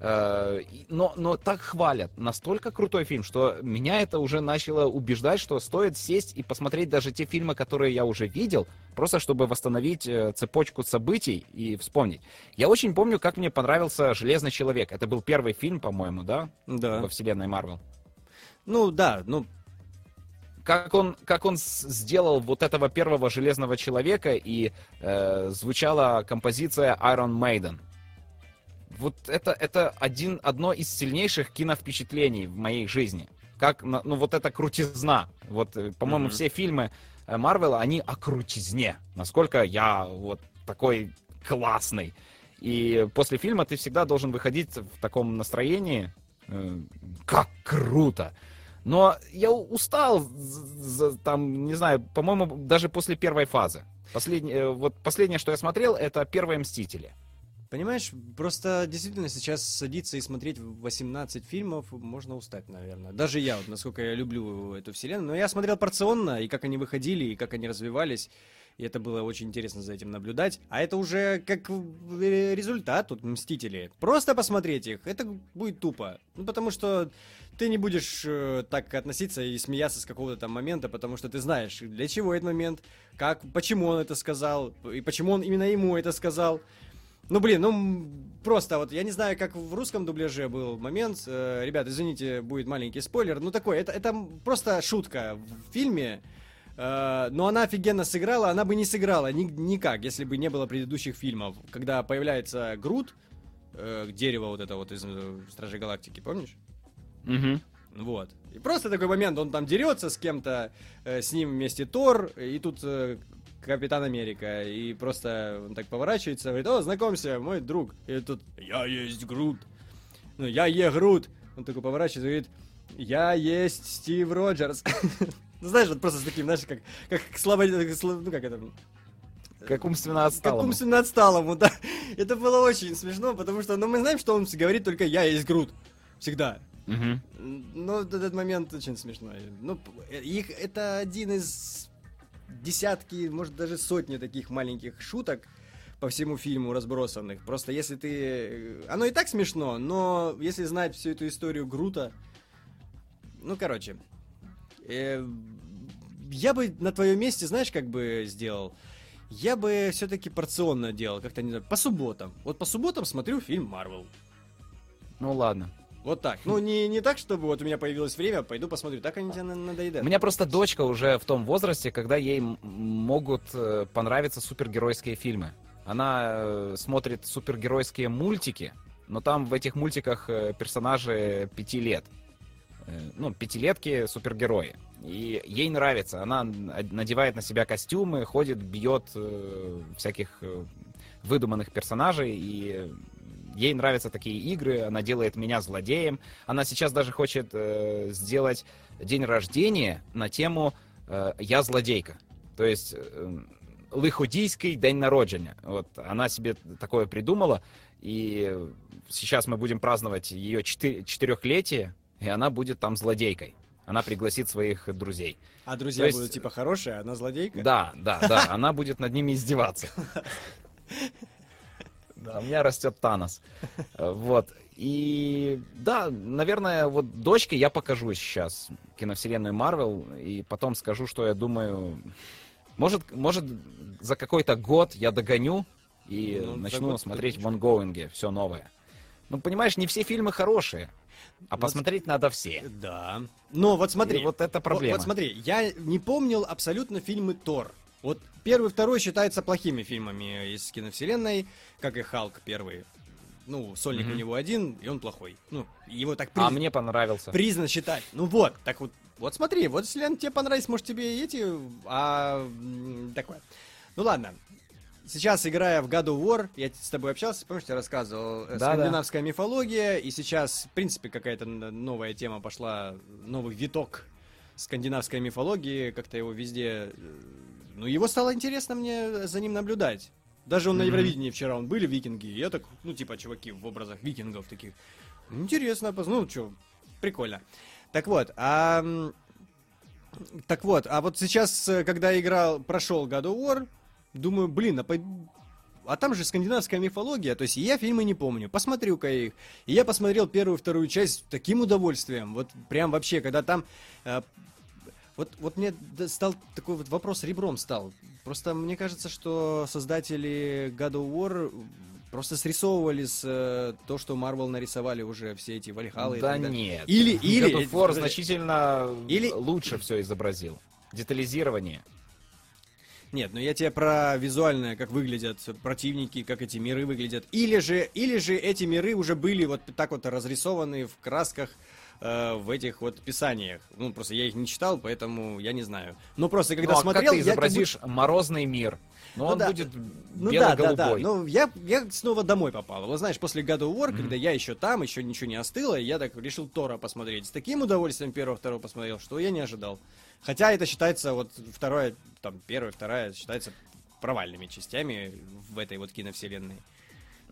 Э, но, но так хвалят. Настолько крутой фильм, что меня это уже начало убеждать, что стоит сесть и посмотреть даже те фильмы, которые я уже видел, просто чтобы восстановить э, цепочку событий и вспомнить. Я очень помню, как мне понравился «Железный человек». Это был первый фильм, по-моему, да? Да. Во вселенной Марвел. Ну, да, ну, как он, как он сделал вот этого первого железного человека, и э, звучала композиция Iron Maiden вот это, это один, одно из сильнейших киновпечатлений в моей жизни. Как, ну, вот эта крутизна. Вот, э, по-моему, mm-hmm. все фильмы э, Марвела, они о крутизне. Насколько я вот такой классный. И после фильма ты всегда должен выходить в таком настроении. Э, как круто! Но я устал, там, не знаю, по-моему, даже после первой фазы. Последнее, вот последнее, что я смотрел, это «Первые мстители». Понимаешь, просто действительно сейчас садиться и смотреть 18 фильмов можно устать, наверное. Даже я, вот, насколько я люблю эту вселенную. Но я смотрел порционно, и как они выходили, и как они развивались. И это было очень интересно за этим наблюдать. А это уже как результат тут Мстители. Просто посмотреть их, это будет тупо. Ну, потому что ты не будешь э, так относиться и смеяться с какого-то там момента, потому что ты знаешь, для чего этот момент, как, почему он это сказал, и почему он именно ему это сказал. Ну, блин, ну, просто вот, я не знаю, как в русском дубляже был момент. Э, ребят, извините, будет маленький спойлер. Ну, такой, это, это просто шутка в фильме. Э, но она офигенно сыграла, она бы не сыграла ни, никак, если бы не было предыдущих фильмов. Когда появляется Грут, э, дерево вот это вот из э, Стражей Галактики, помнишь? Угу. Вот. И просто такой момент, он там дерется с кем-то, э, с ним вместе Тор, и тут э, Капитан Америка, и просто он так поворачивается, говорит, о, знакомься, мой друг. И тут, я есть Грут. Ну, я е Грут. Он такой поворачивается и говорит, я есть Стив Роджерс. Ну, знаешь, вот просто с таким, знаешь, как, как слабо, ну, как это, как умственно отсталому. Как умственно отсталому, да. Это было очень смешно, потому что, ну, мы знаем, что он говорит только «я есть Грут». Всегда. Угу. Но этот момент очень смешной. Ну, их, это один из десятки, может даже сотни таких маленьких шуток по всему фильму разбросанных. Просто если ты... Э, оно и так смешно, но если знать всю эту историю Грута... Ну, короче. Э, я бы на твоем месте, знаешь, как бы сделал? Я бы все-таки порционно делал, как-то не знаю, по субботам. Вот по субботам смотрю фильм Марвел. Ну ладно. Вот так. Ну, не, не так, чтобы вот у меня появилось время, пойду посмотрю. Так они тебя надоедают. У меня просто дочка уже в том возрасте, когда ей могут э, понравиться супергеройские фильмы. Она э, смотрит супергеройские мультики, но там в этих мультиках э, персонажи пяти лет. Ну, пятилетки супергерои. И ей нравится. Она надевает на себя костюмы, ходит, бьет всяких выдуманных персонажей и ей нравятся такие игры, она делает меня злодеем. Она сейчас даже хочет э, сделать день рождения на тему э, «Я злодейка». То есть э, лиходійський день народження. Вот она себе такое придумала, и сейчас мы будем праздновать ее четырехлетие, и она будет там злодейкой. Она пригласит своих друзей. А друзья есть... будут типа хорошие, а она злодейка? Да, да, да. Она будет над ними издеваться. Да, у меня растет Танос. Вот. И да, наверное, вот дочке я покажу сейчас киновселенную Марвел, и потом скажу, что я думаю. Может, может за какой-то год я догоню и ну, начну смотреть в онгоинге все новое. Ну, понимаешь, не все фильмы хорошие. А Вот- посмотреть надо все. Да. Но вот смотри. И вот это проблема. Вот, вот смотри, я не помнил абсолютно фильмы Тор. Вот первый, второй считаются плохими фильмами из киновселенной, как и Халк первый. Ну, сольник Мгм. у него один, и он плохой. Ну, его так А приз- мне понравился. признано считать. Ну вот, так вот, вот смотри, вот если он тебе понравится, может тебе и эти, а такое. Ну ладно. Сейчас, играя в God of War, я с тобой общался, помнишь, я рассказывал, э, Да-да. скандинавская мифология, и сейчас, в принципе, какая-то новая тема пошла, новый виток скандинавской мифологии, как-то его везде... Ну, его стало интересно мне за ним наблюдать. Даже он на Мгм. Евровидении вчера, он были викинги, и я так, ну, типа, чуваки в образах викингов таких. Интересно, ну, что, прикольно. Так вот, а... Так вот, а вот сейчас, э, когда играл, прошел God of War, думаю, блин, а, пой- а там же скандинавская мифология, то есть я фильмы не помню, посмотрю-ка я их. И я посмотрел первую вторую часть с таким удовольствием, вот прям вообще, когда там... э, вот, вот мне стал такой вот вопрос ребром стал. Просто мне кажется, что создатели God of War просто срисовывали с э, то, что Marvel нарисовали уже все эти Вальхалы Да нет. Или, или... God of War подожди. значительно Или- лучше все изобразил. Детализирование. Нет, ну я тебе про визуальное, как выглядят противники, как эти миры выглядят. Или же, или же эти миры уже были вот так вот разрисованы в красках э, в этих вот писаниях. Ну, просто я их не читал, поэтому я не знаю. Но просто когда ну, а смотрел, как ты я как будто- изобразишь морозный мир? Ну, Ну он да. будет Ну да, да, да. Ну, я, я снова домой попал. Вот знаешь, после God of War, Мгм. когда я еще там, еще ничего не остыло, я так решил Тора посмотреть. С таким удовольствием первого, второго посмотрел, что я не ожидал. Хотя это считается, вот второе, там, первая, вторая, считается провальными частями в этой вот киновселенной.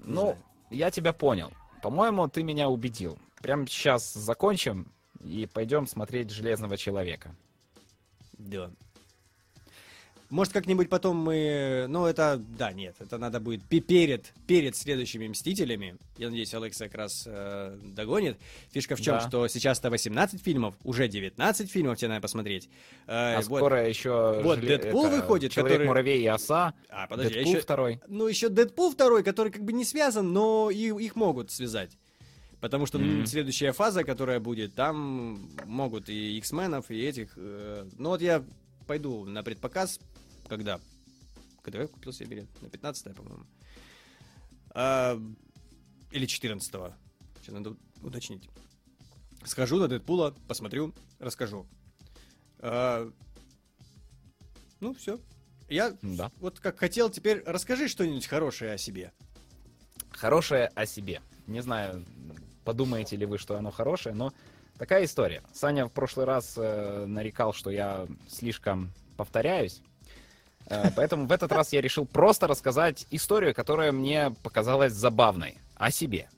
Не Ну, знаю. я тебя понял. По-моему, ты меня убедил. Прямо сейчас закончим и пойдем смотреть Железного человека. Да. Может, как-нибудь потом мы... Ну, это... Да, нет, это надо будет пе- перед, перед следующими «Мстителями». Я надеюсь, Алекса как раз э, догонит. Фишка в чем, Да. что сейчас-то 18 фильмов, уже 19 фильмов тебе надо посмотреть. Э, А вот. скоро еще Вот Дэдпул выходит, Человек, который- муравей и оса. А, подожди, Дэдпул еще... второй. Ну, еще Дэдпул второй, который как бы не связан, но и, их могут связать. Потому что Мгм. следующая фаза, которая будет, там могут и X-менов, и этих. э, Ну вот я пойду на предпоказ, когда? Когда я купил себе билет? На 15 по-моему. А, или 14 -го. Сейчас надо уточнить. Схожу на Дэдпула, посмотрю, расскажу. А, ну, все. Я Да. вот как хотел, теперь расскажи что-нибудь хорошее о себе. Хорошее о себе. Не знаю, подумаете ли вы, что оно хорошее, но такая история. Саня в прошлый раз э, нарекал, что я слишком повторяюсь. Э, поэтому в этот раз я решил просто рассказать историю, которая мне показалась забавной о себе.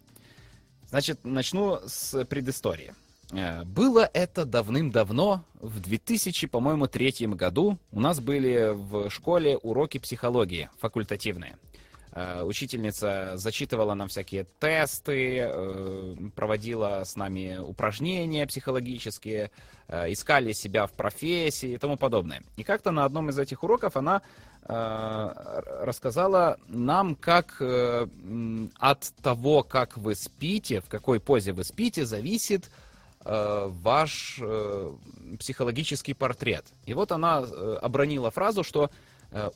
Значит, начну с предыстории. Э, Было это давным-давно, в 2000, по-моему, третьем году. У нас были в школе уроки психологии факультативные. Э, Учительница зачитывала нам всякие тесты, э, проводила с нами упражнения психологические, э, искали себя в профессии и тому подобное. И как-то на одном из этих уроков она рассказала нам, как от того, как вы спите, в какой позе вы спите, зависит ваш психологический портрет. И вот она обронила фразу, что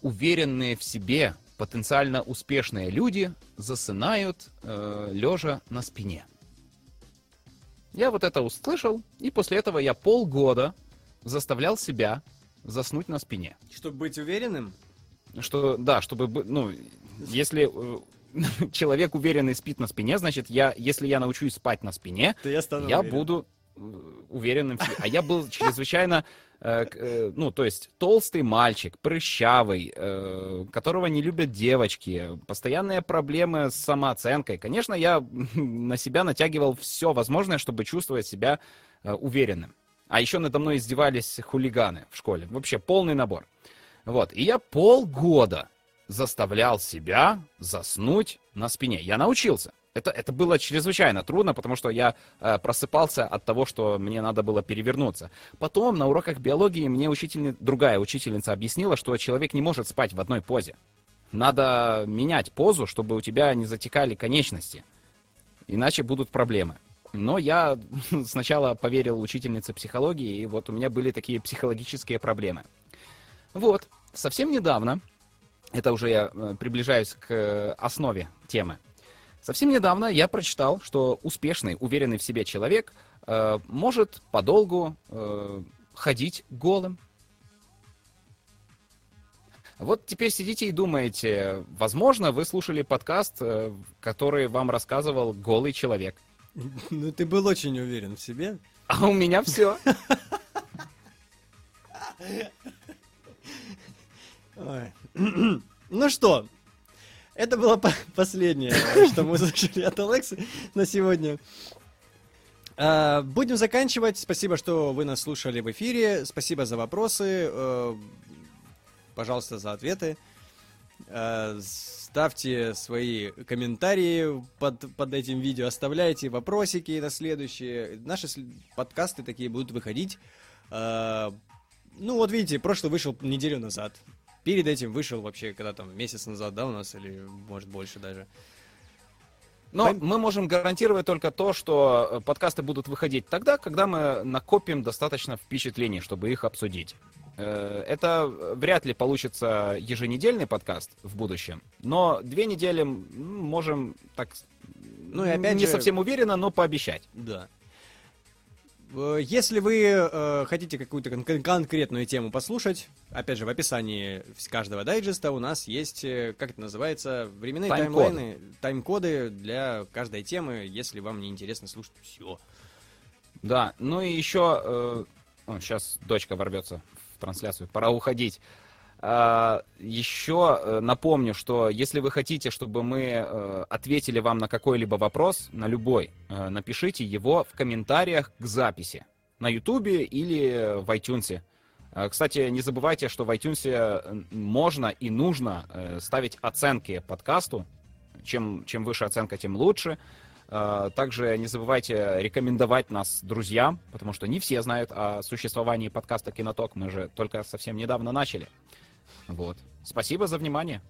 уверенные в себе, потенциально успешные люди засынают э, лежа на спине. Я вот это услышал, и после этого я полгода заставлял себя заснуть на спине. Чтобы быть уверенным, Что, да, чтобы, бы- ну, если э, человек уверенный спит на спине, значит, я, если я научусь спать на спине, то я я уверен. буду э, уверенным. А я был чрезвычайно, ну, то есть толстый мальчик, прыщавый, э, которого не любят девочки, постоянные проблемы с самооценкой. Конечно, я на себя натягивал все возможное, чтобы чувствовать себя э, уверенным. А еще надо мной издевались хулиганы в школе. Вообще полный набор. Вот. И я полгода заставлял себя заснуть на спине. Я научился. Это, это было чрезвычайно трудно, потому что я э, просыпался от того, что мне надо было перевернуться. Потом на уроках биологии мне учительни- другая учительница объяснила, что человек не может спать в одной позе. Надо менять позу, чтобы у тебя не затекали конечности. Иначе будут проблемы. Но я сначала поверил учительнице психологии, и вот у меня были такие психологические проблемы. Вот, совсем недавно, это уже я э, приближаюсь к э, основе темы, совсем недавно я прочитал, что успешный, уверенный в себе человек э, может подолгу э, ходить голым. Вот теперь сидите и думаете, возможно, вы слушали подкаст, э, который вам рассказывал голый человек. Ну, ты был очень уверен в себе. А у меня все. Ну что, это было последнее, что мы слышали от Алексы на сегодня. А, будем заканчивать. Спасибо, что вы нас слушали в эфире. Спасибо за вопросы. Э, пожалуйста, за ответы. Э, ставьте свои комментарии под, под этим видео, оставляйте вопросики на следующие. Наши подкасты такие будут выходить. Э, ну, вот видите, прошлый вышел неделю назад. Перед этим вышел вообще, когда там месяц назад, да, у нас, или может больше даже. Но Пом... мы можем гарантировать только то, что э, подкасты будут выходить тогда, когда мы накопим достаточно впечатлений, чтобы их обсудить. Э, это вряд ли получится еженедельный подкаст в будущем, но две недели можем так, ну и опять не же... совсем уверенно, но пообещать. Да. Э, если вы э, хотите какую-то кон- конкретную тему послушать, опять же, в описании каждого дайджеста у нас есть, э, как это называется, временные Тайм-коды. таймлайны, тайм-коды для каждой темы, если вам не интересно слушать все. Да, ну и еще, э, сейчас дочка ворвется в трансляцию, пора уходить. А, Еще э, напомню, что если вы хотите, чтобы мы э, ответили вам на какой-либо вопрос, на любой, э, напишите его в комментариях к записи на YouTube или в iTunes. А, кстати, не забывайте, что в iTunes можно и нужно ставить оценки подкасту. Чем, чем выше оценка, тем лучше. А, также не забывайте рекомендовать нас друзьям, потому что не все знают о существовании подкаста Киноток. Мы же только совсем недавно начали. Вот. Спасибо за внимание.